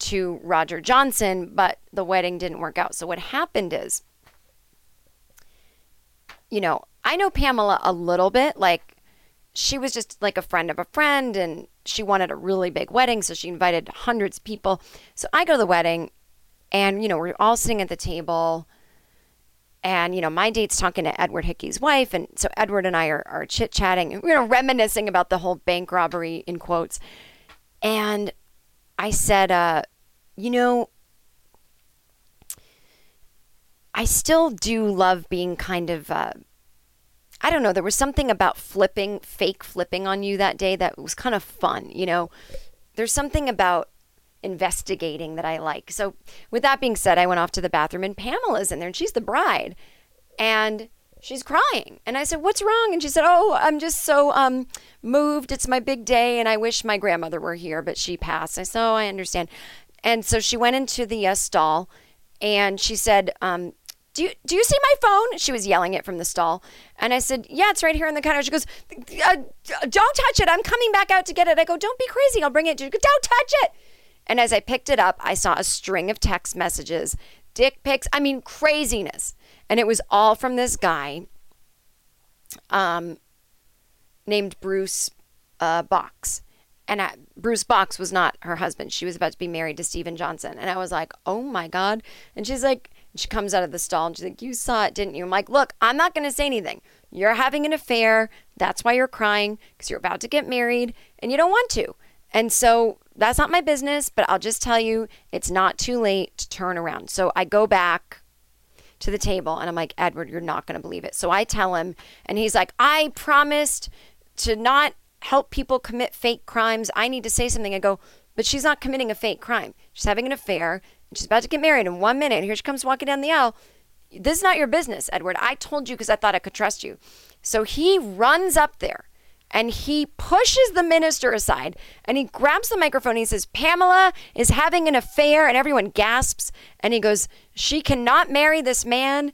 to Roger Johnson, but the wedding didn't work out. So, what happened is, you know, I know Pamela a little bit. Like, she was just like a friend of a friend, and she wanted a really big wedding. So, she invited hundreds of people. So, I go to the wedding, and, you know, we're all sitting at the table and, you know, my date's talking to Edward Hickey's wife. And so Edward and I are, are chit chatting, you know, reminiscing about the whole bank robbery in quotes. And I said, uh, you know, I still do love being kind of, uh, I don't know, there was something about flipping, fake flipping on you that day that was kind of fun. You know, there's something about investigating that I like. So, with that being said, I went off to the bathroom and Pamela's in there and she's the bride and she's crying. And I said, What's wrong? And she said, Oh, I'm just so um, moved. It's my big day and I wish my grandmother were here, but she passed. I said, Oh, I understand. And so she went into the uh, stall and she said, um, do you, do you see my phone? She was yelling it from the stall. And I said, Yeah, it's right here in the counter. She goes, uh, Don't touch it. I'm coming back out to get it. I go, Don't be crazy. I'll bring it to you. Don't touch it. And as I picked it up, I saw a string of text messages, dick pics, I mean, craziness. And it was all from this guy um, named Bruce uh, Box. And I, Bruce Box was not her husband. She was about to be married to Steven Johnson. And I was like, oh my God. And she's like, she comes out of the stall and she's like, you saw it, didn't you? I'm like, look, I'm not going to say anything. You're having an affair. That's why you're crying because you're about to get married and you don't want to. And so that's not my business, but I'll just tell you it's not too late to turn around. So I go back to the table and I'm like, Edward, you're not going to believe it. So I tell him, and he's like, I promised to not help people commit fake crimes. I need to say something. I go, but she's not committing a fake crime. She's having an affair. She's about to get married in one minute. Here she comes walking down the aisle. This is not your business, Edward. I told you because I thought I could trust you. So he runs up there and he pushes the minister aside and he grabs the microphone and he says, Pamela is having an affair. And everyone gasps. And he goes, She cannot marry this man.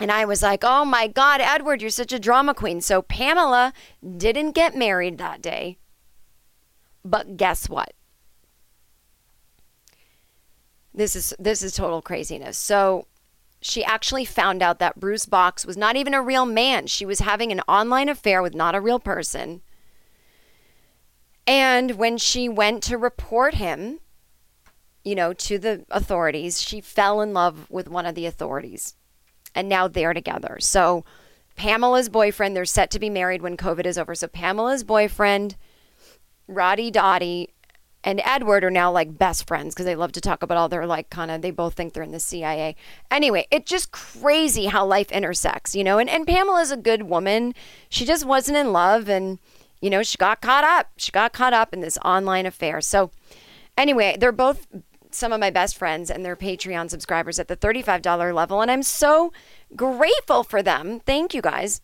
And I was like, oh my God, Edward, you're such a drama queen. So Pamela didn't get married that day. But guess what? This is this is total craziness. So she actually found out that Bruce Box was not even a real man. She was having an online affair with not a real person. And when she went to report him, you know, to the authorities, she fell in love with one of the authorities. And now they're together. So Pamela's boyfriend, they're set to be married when COVID is over. So Pamela's boyfriend, Roddy Dottie, and Edward are now like best friends because they love to talk about all their like kind of they both think they're in the CIA. Anyway, it's just crazy how life intersects, you know. And and Pamela's a good woman. She just wasn't in love and you know, she got caught up. She got caught up in this online affair. So anyway, they're both some of my best friends and they're Patreon subscribers at the $35 level and I'm so grateful for them. Thank you guys.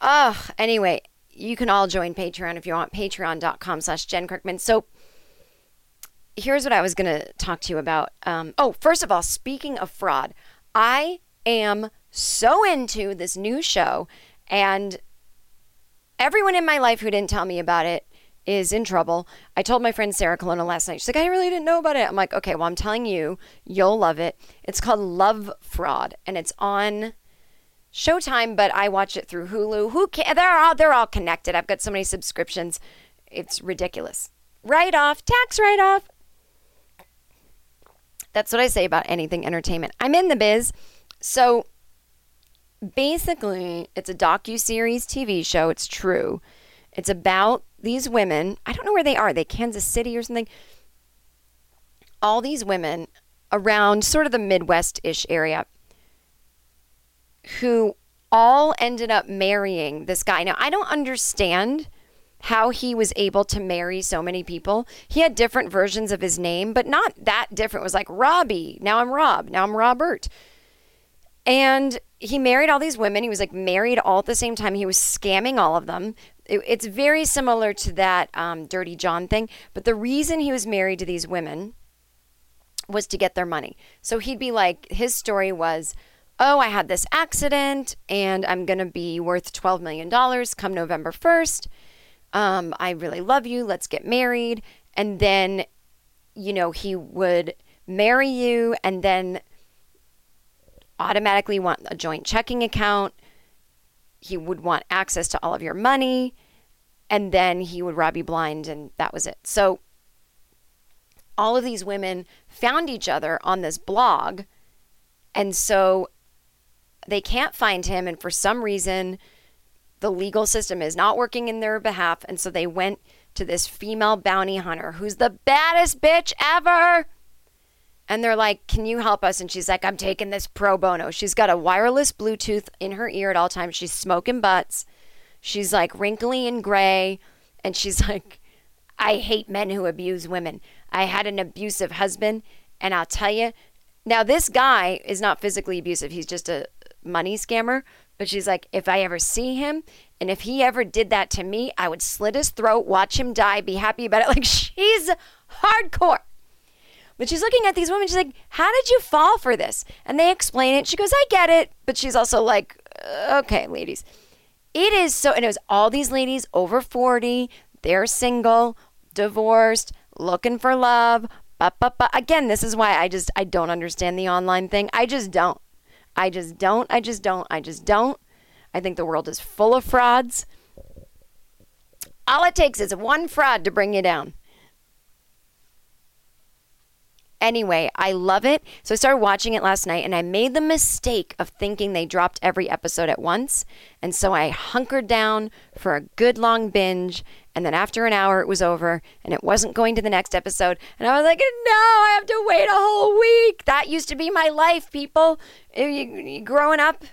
Ugh, anyway, you can all join Patreon if you want. Patreon.com slash Jen Kirkman. So here's what I was going to talk to you about. Um, oh, first of all, speaking of fraud, I am so into this new show, and everyone in my life who didn't tell me about it is in trouble. I told my friend Sarah Colonna last night. She's like, I really didn't know about it. I'm like, okay, well, I'm telling you, you'll love it. It's called Love Fraud, and it's on Showtime, but I watch it through Hulu. Who can? They're all they're all connected. I've got so many subscriptions. It's ridiculous. Write off, tax write off. That's what I say about anything entertainment. I'm in the biz. So basically, it's a docu-series TV show. It's true. It's about these women. I don't know where they are. Are they Kansas City or something. All these women around sort of the Midwest-ish area who all ended up marrying this guy. Now, I don't understand how he was able to marry so many people. He had different versions of his name, but not that different. It was like Robbie. Now I'm Rob. Now I'm Robert. And he married all these women. He was like married all at the same time. He was scamming all of them. It, it's very similar to that um, Dirty John thing. But the reason he was married to these women was to get their money. So he'd be like, his story was, oh, I had this accident and I'm going to be worth $12 million come November 1st. Um, I really love you. Let's get married. And then, you know, he would marry you and then automatically want a joint checking account. He would want access to all of your money. And then he would rob you blind, and that was it. So, all of these women found each other on this blog. And so they can't find him. And for some reason, the legal system is not working in their behalf. And so they went to this female bounty hunter who's the baddest bitch ever. And they're like, Can you help us? And she's like, I'm taking this pro bono. She's got a wireless Bluetooth in her ear at all times. She's smoking butts. She's like wrinkly and gray. And she's like, I hate men who abuse women. I had an abusive husband. And I'll tell you, now this guy is not physically abusive. He's just a money scammer. But she's like, if I ever see him and if he ever did that to me, I would slit his throat, watch him die, be happy about it. Like she's hardcore. But she's looking at these women. She's like, How did you fall for this? And they explain it. She goes, I get it. But she's also like, uh, Okay, ladies. It is so, and it was all these ladies over 40. They're single, divorced, looking for love. But, but, but again, this is why I just, I don't understand the online thing. I just don't. I just don't. I just don't. I just don't. I think the world is full of frauds. All it takes is one fraud to bring you down. Anyway, I love it. So I started watching it last night and I made the mistake of thinking they dropped every episode at once. And so I hunkered down for a good long binge. And then after an hour, it was over and it wasn't going to the next episode. And I was like, no, I have to wait a whole week. That used to be my life, people. You- Growing up,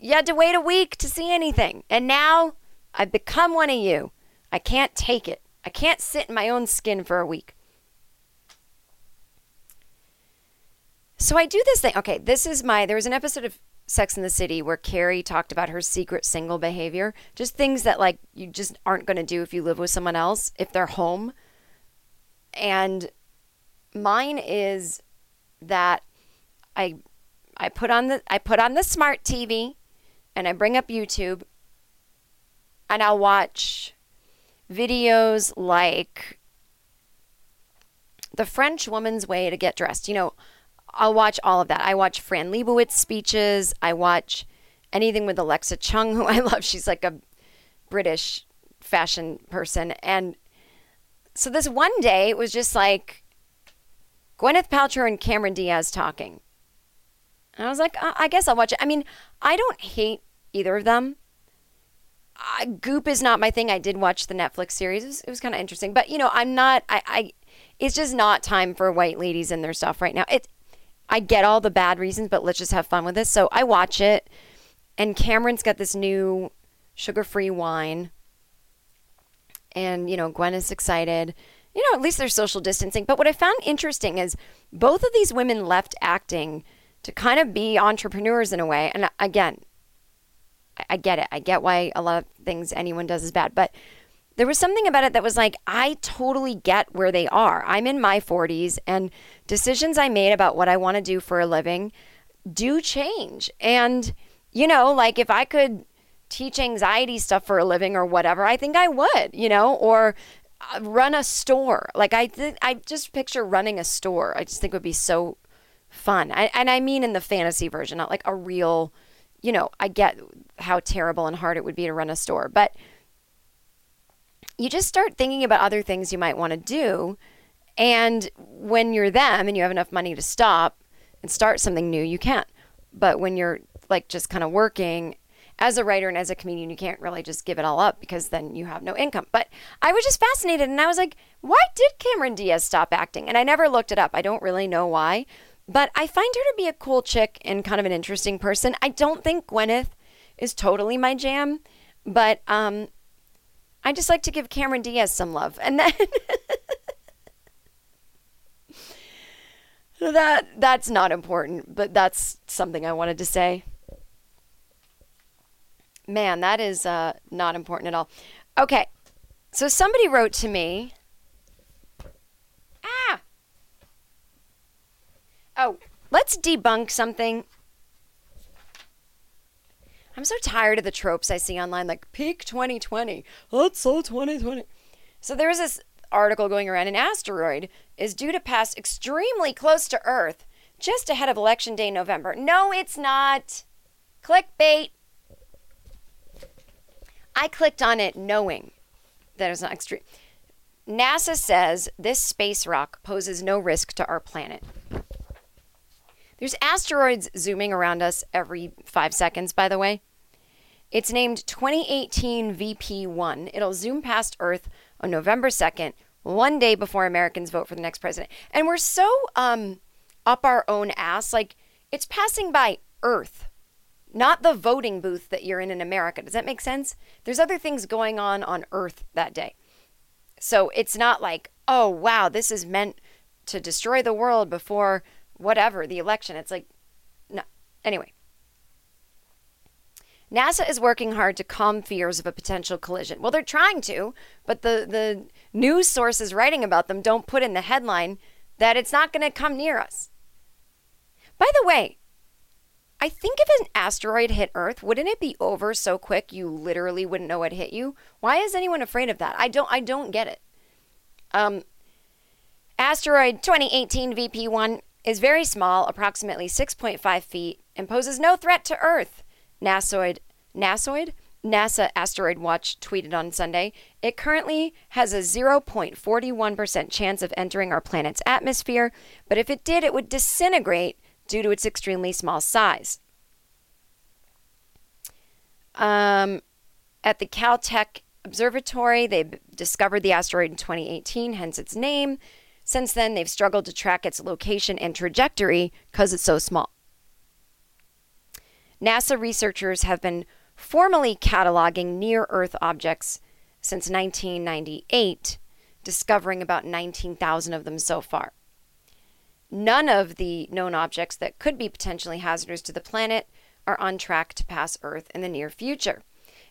you had to wait a week to see anything. And now I've become one of you. I can't take it. I can't sit in my own skin for a week. So I do this thing. Okay, this is my. There was an episode of Sex in the City where Carrie talked about her secret single behavior, just things that like you just aren't going to do if you live with someone else if they're home. And mine is that I I put on the I put on the smart TV and I bring up YouTube and I'll watch videos like the French woman's way to get dressed. You know, I'll watch all of that. I watch Fran Lebowitz speeches. I watch anything with Alexa Chung, who I love. She's like a British fashion person. And so this one day, it was just like Gwyneth Paltrow and Cameron Diaz talking. And I was like, "Uh, I guess I'll watch it. I mean, I don't hate either of them. Goop is not my thing. I did watch the Netflix series. It was, was kind of interesting, but you know, I'm not. I, I, it's just not time for white ladies and their stuff right now. It, I get all the bad reasons, but let's just have fun with this. So I watch it, and Cameron's got this new sugar-free wine, and you know, Gwen is excited. You know, at least they're social distancing. But what I found interesting is both of these women left acting to kind of be entrepreneurs in a way. And again, I get it. I get why a lot of things anyone does is bad. But there was something about it that was like, I totally get where they are. I'm in my 40s, and decisions I made about what I want to do for a living do change. And, you know, like if I could teach anxiety stuff for a living or whatever, I think I would, you know, or uh, run a store. Like I, th- I just picture running a store. I just think would be so fun. I, and I mean in the fantasy version, not like a real, you know, I get how terrible and hard it would be to run a store, but you just start thinking about other things you might want to do. And when you're them and you have enough money to stop and start something new, you can't. But when you're like just kind of working as a writer and as a comedian, you can't really just give it all up because then you have no income. But I was just fascinated and I was like, why did Cameron Diaz stop acting? And I never looked it up. I don't really know why. But I find her to be a cool chick and kind of an interesting person. I don't think Gwyneth is totally my jam, but um, I just like to give Cameron Diaz some love. And then that that's not important, but that's something I wanted to say. Man, that is uh, not important at all. Okay, so somebody wrote to me. Ah. Oh, let's debunk something. I'm so tired of the tropes I see online, like peak 2020. That's so 2020. So there's this article going around an asteroid is due to pass extremely close to Earth just ahead of Election Day, November. No, it's not. Clickbait. I clicked on it knowing that it's not extreme. NASA says this space rock poses no risk to our planet. There's asteroids zooming around us every five seconds, by the way. It's named 2018 VP1. It'll zoom past Earth on November 2nd, one day before Americans vote for the next president. And we're so um, up our own ass. Like, it's passing by Earth, not the voting booth that you're in in America. Does that make sense? There's other things going on on Earth that day. So it's not like, oh, wow, this is meant to destroy the world before whatever, the election. It's like, no. Anyway. NASA is working hard to calm fears of a potential collision. Well, they're trying to, but the, the news sources writing about them don't put in the headline that it's not going to come near us. By the way, I think if an asteroid hit Earth, wouldn't it be over so quick you literally wouldn't know it hit you? Why is anyone afraid of that? I don't I don't get it. Um asteroid 2018 VP1 is very small, approximately 6.5 feet, and poses no threat to Earth. NASOID, NASOID NASA Asteroid Watch tweeted on Sunday, it currently has a 0.41% chance of entering our planet's atmosphere, but if it did, it would disintegrate due to its extremely small size. Um, at the Caltech Observatory, they discovered the asteroid in 2018, hence its name. Since then, they've struggled to track its location and trajectory because it's so small. NASA researchers have been formally cataloging near Earth objects since 1998, discovering about 19,000 of them so far. None of the known objects that could be potentially hazardous to the planet are on track to pass Earth in the near future.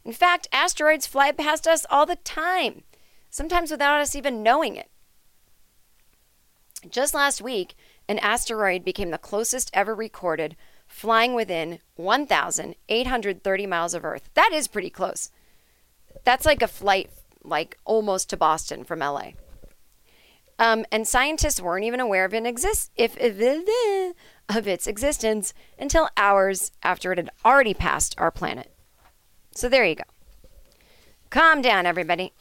In fact, asteroids fly past us all the time, sometimes without us even knowing it. Just last week, an asteroid became the closest ever recorded, flying within 1,830 miles of Earth. That is pretty close. That's like a flight, like almost to Boston from LA. Um, and scientists weren't even aware of, exist- if, if, of its existence until hours after it had already passed our planet. So there you go. Calm down, everybody.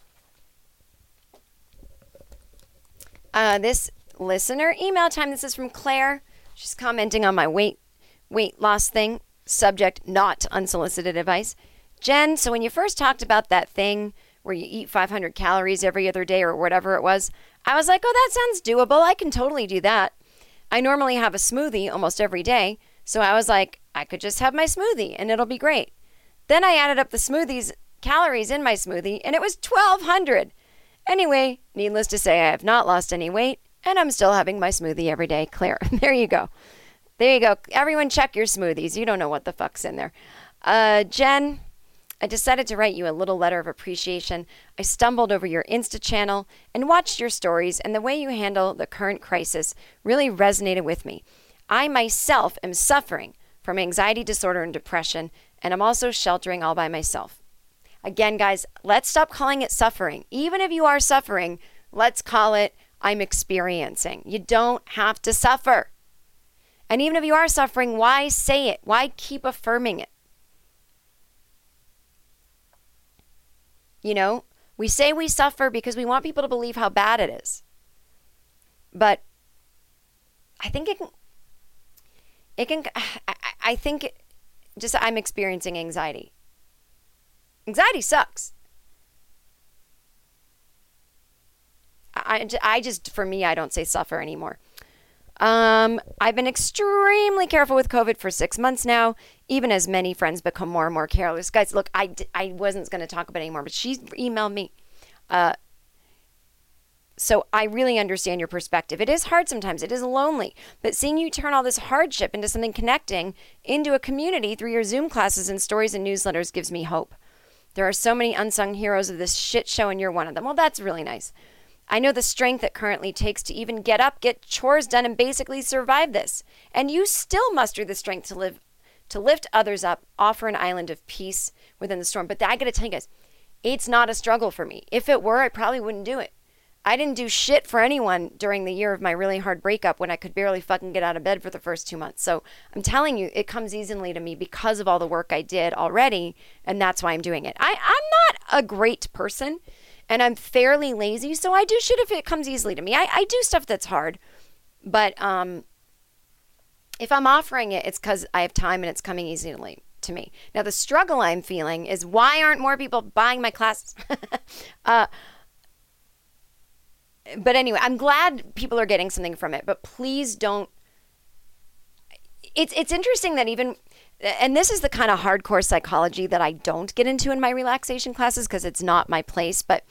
Uh, this listener email time. This is from Claire. She's commenting on my weight weight loss thing. Subject not unsolicited advice. Jen, so when you first talked about that thing where you eat 500 calories every other day or whatever it was, I was like, oh, that sounds doable. I can totally do that. I normally have a smoothie almost every day, so I was like, I could just have my smoothie and it'll be great. Then I added up the smoothies calories in my smoothie and it was 1200. Anyway, needless to say, I have not lost any weight and I'm still having my smoothie every day. Claire, there you go. There you go. Everyone check your smoothies. You don't know what the fuck's in there. Uh, Jen, I decided to write you a little letter of appreciation. I stumbled over your Insta channel and watched your stories, and the way you handle the current crisis really resonated with me. I myself am suffering from anxiety disorder and depression, and I'm also sheltering all by myself. Again, guys, let's stop calling it suffering. Even if you are suffering, let's call it I'm experiencing. You don't have to suffer. And even if you are suffering, why say it? Why keep affirming it? You know, we say we suffer because we want people to believe how bad it is. But I think it can, it can, I, I think it, just I'm experiencing anxiety. Anxiety sucks. I, I just, for me, I don't say suffer anymore. Um, I've been extremely careful with COVID for six months now, even as many friends become more and more careless. Guys, look, I, I wasn't going to talk about it anymore, but she emailed me. Uh, so I really understand your perspective. It is hard sometimes, it is lonely, but seeing you turn all this hardship into something connecting, into a community through your Zoom classes and stories and newsletters gives me hope. There are so many unsung heroes of this shit show, and you're one of them. Well, that's really nice. I know the strength it currently takes to even get up, get chores done, and basically survive this. And you still muster the strength to live, to lift others up, offer an island of peace within the storm. But I got to tell you guys, it's not a struggle for me. If it were, I probably wouldn't do it. I didn't do shit for anyone during the year of my really hard breakup when I could barely fucking get out of bed for the first two months. So I'm telling you, it comes easily to me because of all the work I did already, and that's why I'm doing it. I, I'm not a great person and I'm fairly lazy, so I do shit if it comes easily to me. I, I do stuff that's hard, but um, if I'm offering it, it's because I have time and it's coming easily to me. Now, the struggle I'm feeling is why aren't more people buying my classes? uh, but anyway, I'm glad people are getting something from it, but please don't. It's it's interesting that even and this is the kind of hardcore psychology that I don't get into in my relaxation classes because it's not my place, but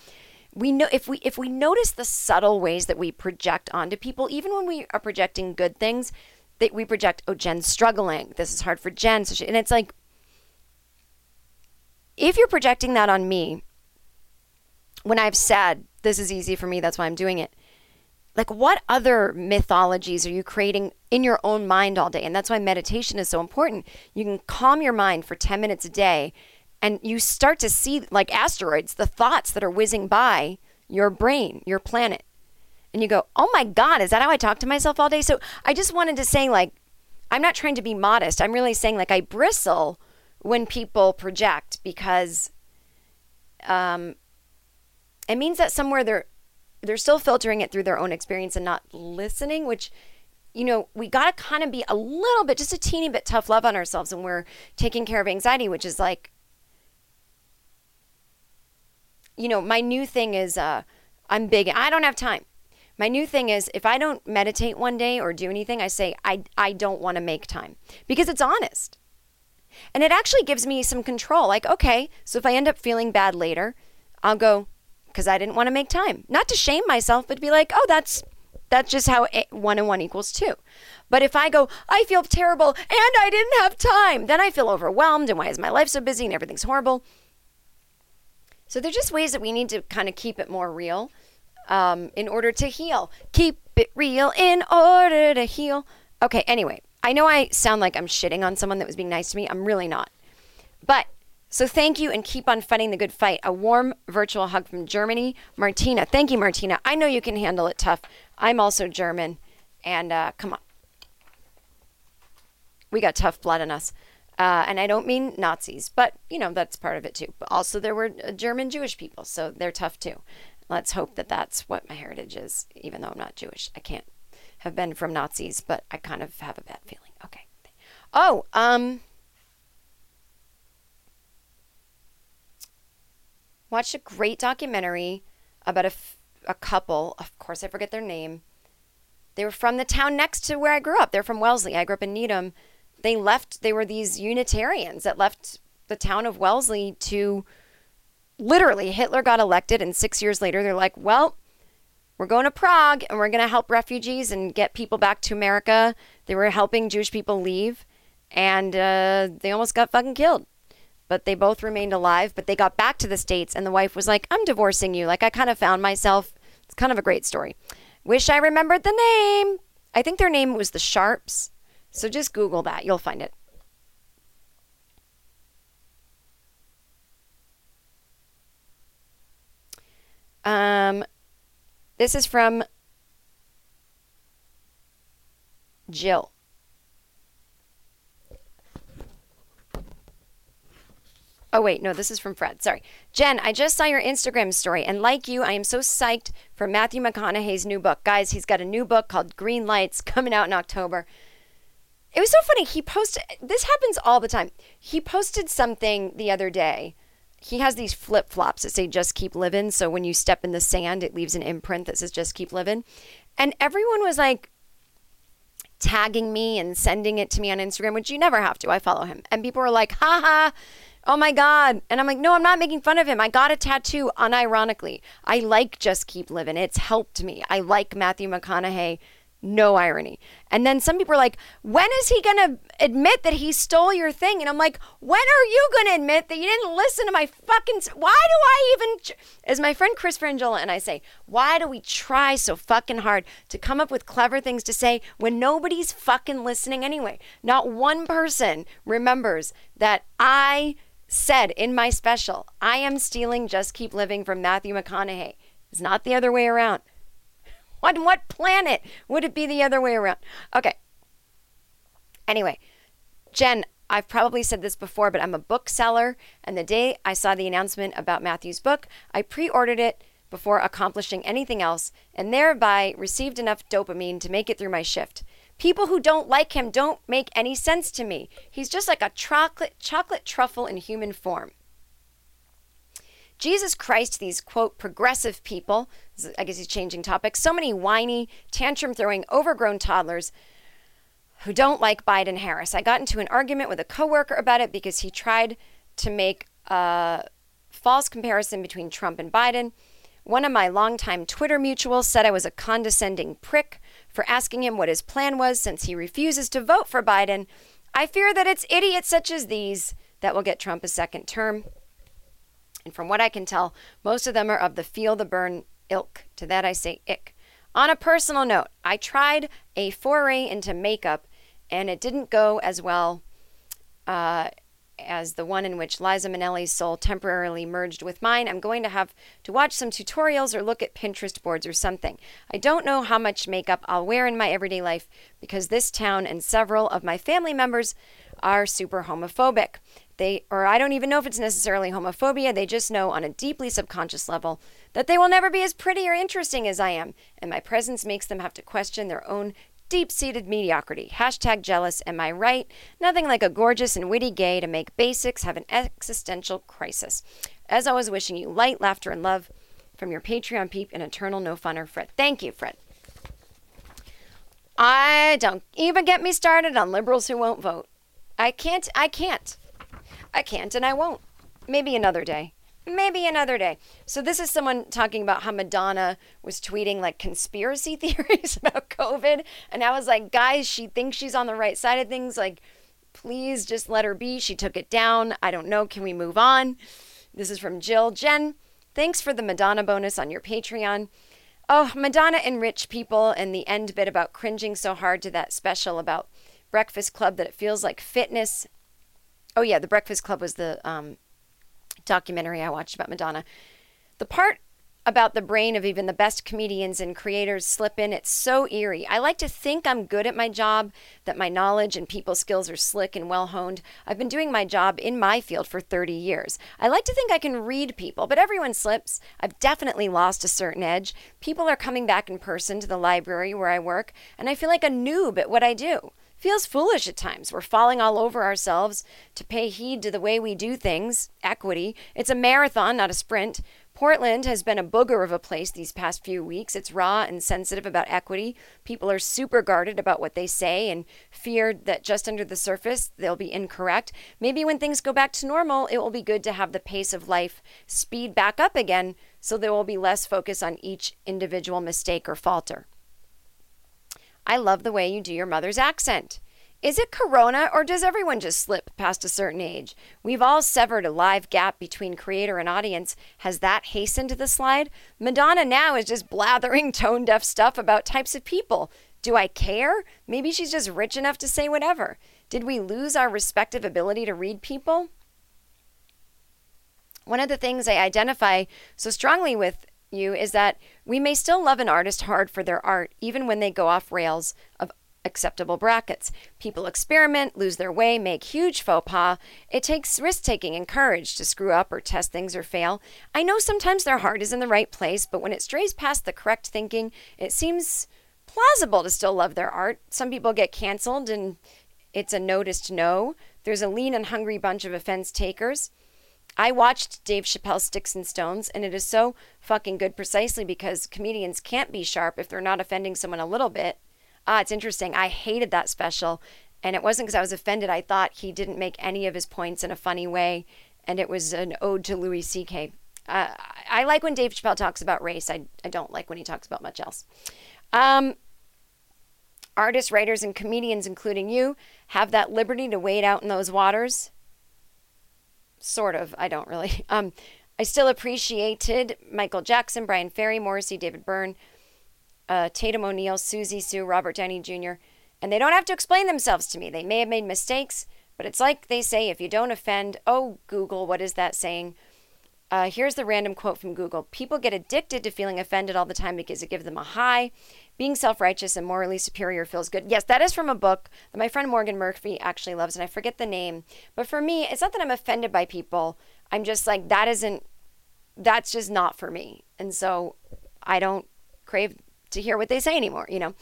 we know if we if we notice the subtle ways that we project onto people even when we are projecting good things that we project oh Jen's struggling. This is hard for Jen. So and it's like if you're projecting that on me when I've said this is easy for me that's why I'm doing it like what other mythologies are you creating in your own mind all day? And that's why meditation is so important. You can calm your mind for 10 minutes a day and you start to see like asteroids the thoughts that are whizzing by your brain your planet. And you go oh my god is that how i talk to myself all day? So i just wanted to say like i'm not trying to be modest. I'm really saying like i bristle when people project because um, it means that somewhere they're they're still filtering it through their own experience and not listening, which you know, we got to kind of be a little bit, just a teeny bit tough love on ourselves when we're taking care of anxiety, which is like, you know, my new thing is uh, I'm big, I don't have time. My new thing is if I don't meditate one day or do anything, I say, I, I don't want to make time because it's honest. And it actually gives me some control. Like, okay, so if I end up feeling bad later, I'll go, because I didn't want to make time. Not to shame myself, but be like, oh, that's that's just how one and one equals two. But if I go, I feel terrible and I didn't have time, then I feel overwhelmed. And why is my life so busy and everything's horrible? So they're just ways that we need to kind of keep it more real um, in order to heal. Keep it real in order to heal. Okay, anyway, I know I sound like I'm shitting on someone that was being nice to me. I'm really not. But so thank you and keep on fighting the good fight. A warm virtual hug from Germany. Martina, thank you, Martina. I know you can handle it tough. I'm also German. And uh, come on. We got tough blood in us. Uh, and I don't mean Nazis, but you know, that's part of it too. But also, there were uh, German Jewish people, so they're tough too. Let's hope that that's what my heritage is, even though I'm not Jewish. I can't have been from Nazis, but I kind of have a bad feeling. Okay. Oh, um, watched a great documentary about a, f- a couple. Of course, I forget their name. They were from the town next to where I grew up. They're from Wellesley. I grew up in Needham. They left, they were these Unitarians that left the town of Wellesley to literally, Hitler got elected, and six years later, they're like, well, we're going to Prague and we're going to help refugees and get people back to America. They were helping Jewish people leave, and uh, they almost got fucking killed but they both remained alive. But they got back to the States, and the wife was like, I'm divorcing you. Like, I kind of found myself. It's kind of a great story. Wish I remembered the name. I think their name was the Sharps. So just Google that, you'll find it. Um, this is from Jill. Oh, wait, no, this is from Fred. Sorry. Jen, I just saw your Instagram story, and like you, I am so psyched for Matthew McConaughey's new book. Guys, he's got a new book called Green Lights coming out in October. It was so funny. He posted, this happens all the time. He posted something the other day. He has these flip flops that say just keep living. So when you step in the sand, it leaves an imprint that says just keep living. And everyone was like, tagging me and sending it to me on Instagram, which you never have to. I follow him. And people were like, haha, oh my God. And I'm like, no, I'm not making fun of him. I got a tattoo unironically. I like Just Keep Livin'. It's helped me. I like Matthew McConaughey. No irony. And then some people are like, when is he going to admit that he stole your thing? And I'm like, when are you going to admit that you didn't listen to my fucking. Why do I even. As my friend Chris Frangiola and I say, why do we try so fucking hard to come up with clever things to say when nobody's fucking listening anyway? Not one person remembers that I said in my special, I am stealing Just Keep Livin' from Matthew McConaughey. It's not the other way around. On what planet would it be the other way around? Okay. Anyway, Jen, I've probably said this before, but I'm a bookseller. And the day I saw the announcement about Matthew's book, I pre ordered it before accomplishing anything else and thereby received enough dopamine to make it through my shift. People who don't like him don't make any sense to me. He's just like a chocolate chocolate truffle in human form. Jesus Christ, these quote progressive people, I guess he's changing topics, so many whiny, tantrum throwing, overgrown toddlers who don't like Biden Harris. I got into an argument with a coworker about it because he tried to make a false comparison between Trump and Biden. One of my longtime Twitter mutuals said I was a condescending prick for asking him what his plan was since he refuses to vote for Biden. I fear that it's idiots such as these that will get Trump a second term. And from what I can tell, most of them are of the feel the Bern ilk. To that I say ick. On a personal note, I tried a foray into makeup and it didn't go as well uh, as the one in which Liza Minnelli's soul temporarily merged with mine. I'm going to have to watch some tutorials or look at Pinterest boards or something. I don't know how much makeup I'll wear in my everyday life because this town and several of my family members are super homophobic. They or I don't even know if it's necessarily homophobia. They just know on a deeply subconscious level that they will never be as pretty or interesting as I am, and my presence makes them have to question their own deep-seated mediocrity. Hashtag jealous. Am I right? Nothing like a gorgeous and witty gay to make basics have an existential crisis. As always, wishing you light, laughter, and love from your Patreon peep and eternal no funner, Fred. Thank you, Fred. I don't even get me started on liberals who won't vote. I can't. I can't. I can't, and I won't. Maybe another day. Maybe another day. So this is someone talking about how Madonna was tweeting like conspiracy theories about COVID, and I was like, guys, she thinks she's on the right side of things. Like, please just let her be. She took it down. I don't know. Can we move on? This is from Jill. Jen, thanks for the Madonna bonus on your Patreon. Oh, Madonna and rich people, and the end bit about cringing so hard to that special about Breakfast Club that it feels like fitness. Oh yeah, the Breakfast Club was the um, documentary I watched about Madonna. The part about the brain of even the best comedians and creators slip in, it's so eerie. I like to think I'm good at my job, that my knowledge and people skills are slick and well honed. I've been doing my job in my field for 30 years. I like to think I can read people, but everyone slips. I've definitely lost a certain edge. People are coming back in person to the library where I work, and I feel like a noob at what I do feels foolish at times. We're falling all over ourselves to pay heed to the way we do things. Equity. It's a marathon, not a sprint. Portland has been a booger of a place these past few weeks. It's raw and sensitive about equity. People are super guarded about what they say and feared that just under the surface they'll be incorrect. Maybe when things go back to normal, it will be good to have the pace of life speed back up again so there will be less focus on each individual mistake or falter. I love the way you do your mother's accent. Is it corona or does everyone just slip past a certain age? We've all severed a live gap between creator and audience. Has that hastened the slide? Madonna now is just blathering tone deaf stuff about types of people. Do I care? Maybe she's just rich enough to say whatever. Did we lose our respective ability to read people? One of the things I identify so strongly with you is that we may still love an artist hard for their art, even when they go off rails of acceptable brackets. People experiment, lose their way, make huge faux pas. It takes risk taking and courage to screw up or test things or fail. I know sometimes their heart is in the right place, but when it strays past the correct thinking, it seems plausible to still love their art. Some people get canceled and it's a noticed no. There's a lean and hungry bunch of offense takers. I watched Dave Chappelle's Sticks and Stones, and it is so fucking good precisely because comedians can't be sharp if they're not offending someone a little bit. Ah, it's interesting. I hated that special, and it wasn't because I was offended. I thought he didn't make any of his points in a funny way, and it was an ode to Louis C.K. Uh, I like when Dave Chappelle talks about race. I, I don't like when he talks about much else. Um, artists, writers, and comedians, including you, have that liberty to wade out in those waters sort of. I don't really. Um, I still appreciated Michael Jackson, Bryan Ferry, Morrissey, David Byrne, uh, Tatum O'Neal, Siouxsie Sioux, Robert Downey Jr., and they don't have to explain themselves to me. They may have made mistakes, but it's like they say if you don't offend, oh, Google, what is that saying? Uh, here's the random quote from Google People get addicted to feeling offended all the time because it gives them a high. Being self righteous and morally superior feels good. Yes, that is from a book that my friend Morgan Murphy actually loves, and I forget the name. But for me, it's not that I'm offended by people. I'm just like, that isn't, that's just not for me. And so I don't crave to hear what they say anymore, you know?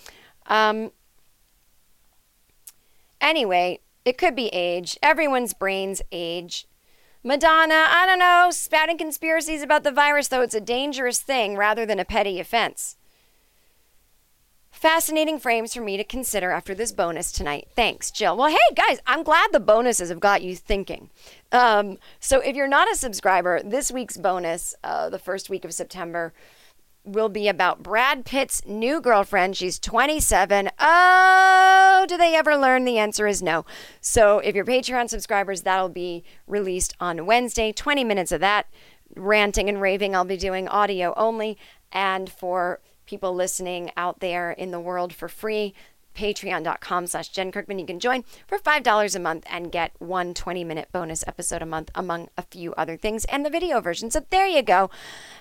Um, anyway, it could be age. Everyone's brains age. Madonna, I don't know, spouting conspiracies about the virus, though it's a dangerous thing rather than a petty offense. Fascinating frames for me to consider after this bonus tonight. Thanks, Jill. Well, hey, guys, I'm glad the bonuses have got you thinking. Um, so, if you're not a subscriber, this week's bonus, uh, the first week of September, will be about Brad Pitt's new girlfriend. She's 27. Oh, do they ever learn? The answer is no. So if you're Patreon subscribers, that'll be released on Wednesday. 20 minutes of that ranting and raving. I'll be doing audio only. And for people listening out there in the world for free, patreon.com slash Jen Kirkman. You can join for $5 a month and get one 20 minute bonus episode a month, among a few other things, and the video version. So there you go.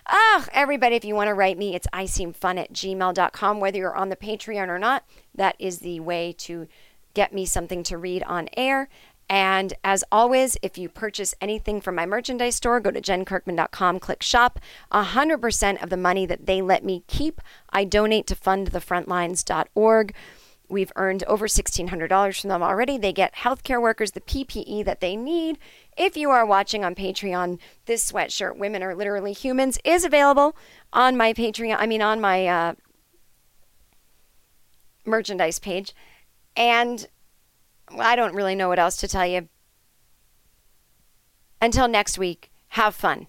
Ah, everybody, if you want to write me, it's iseemfun at gmail.com. Whether you're on the Patreon or not, that is the way to get me something to read on air. And as always, if you purchase anything from my merchandise store, go to jenkirkman.com, click shop. 100% of the money that they let me keep, I donate to fundthefrontlines.org. We've earned over $1,600 from them already. They get healthcare workers the PPE that they need. If you are watching on Patreon, this sweatshirt, Women Are Literally Humans, is available on my Patreon, I mean, on my uh, merchandise page. And I don't really know what else to tell you. Until next week, have fun.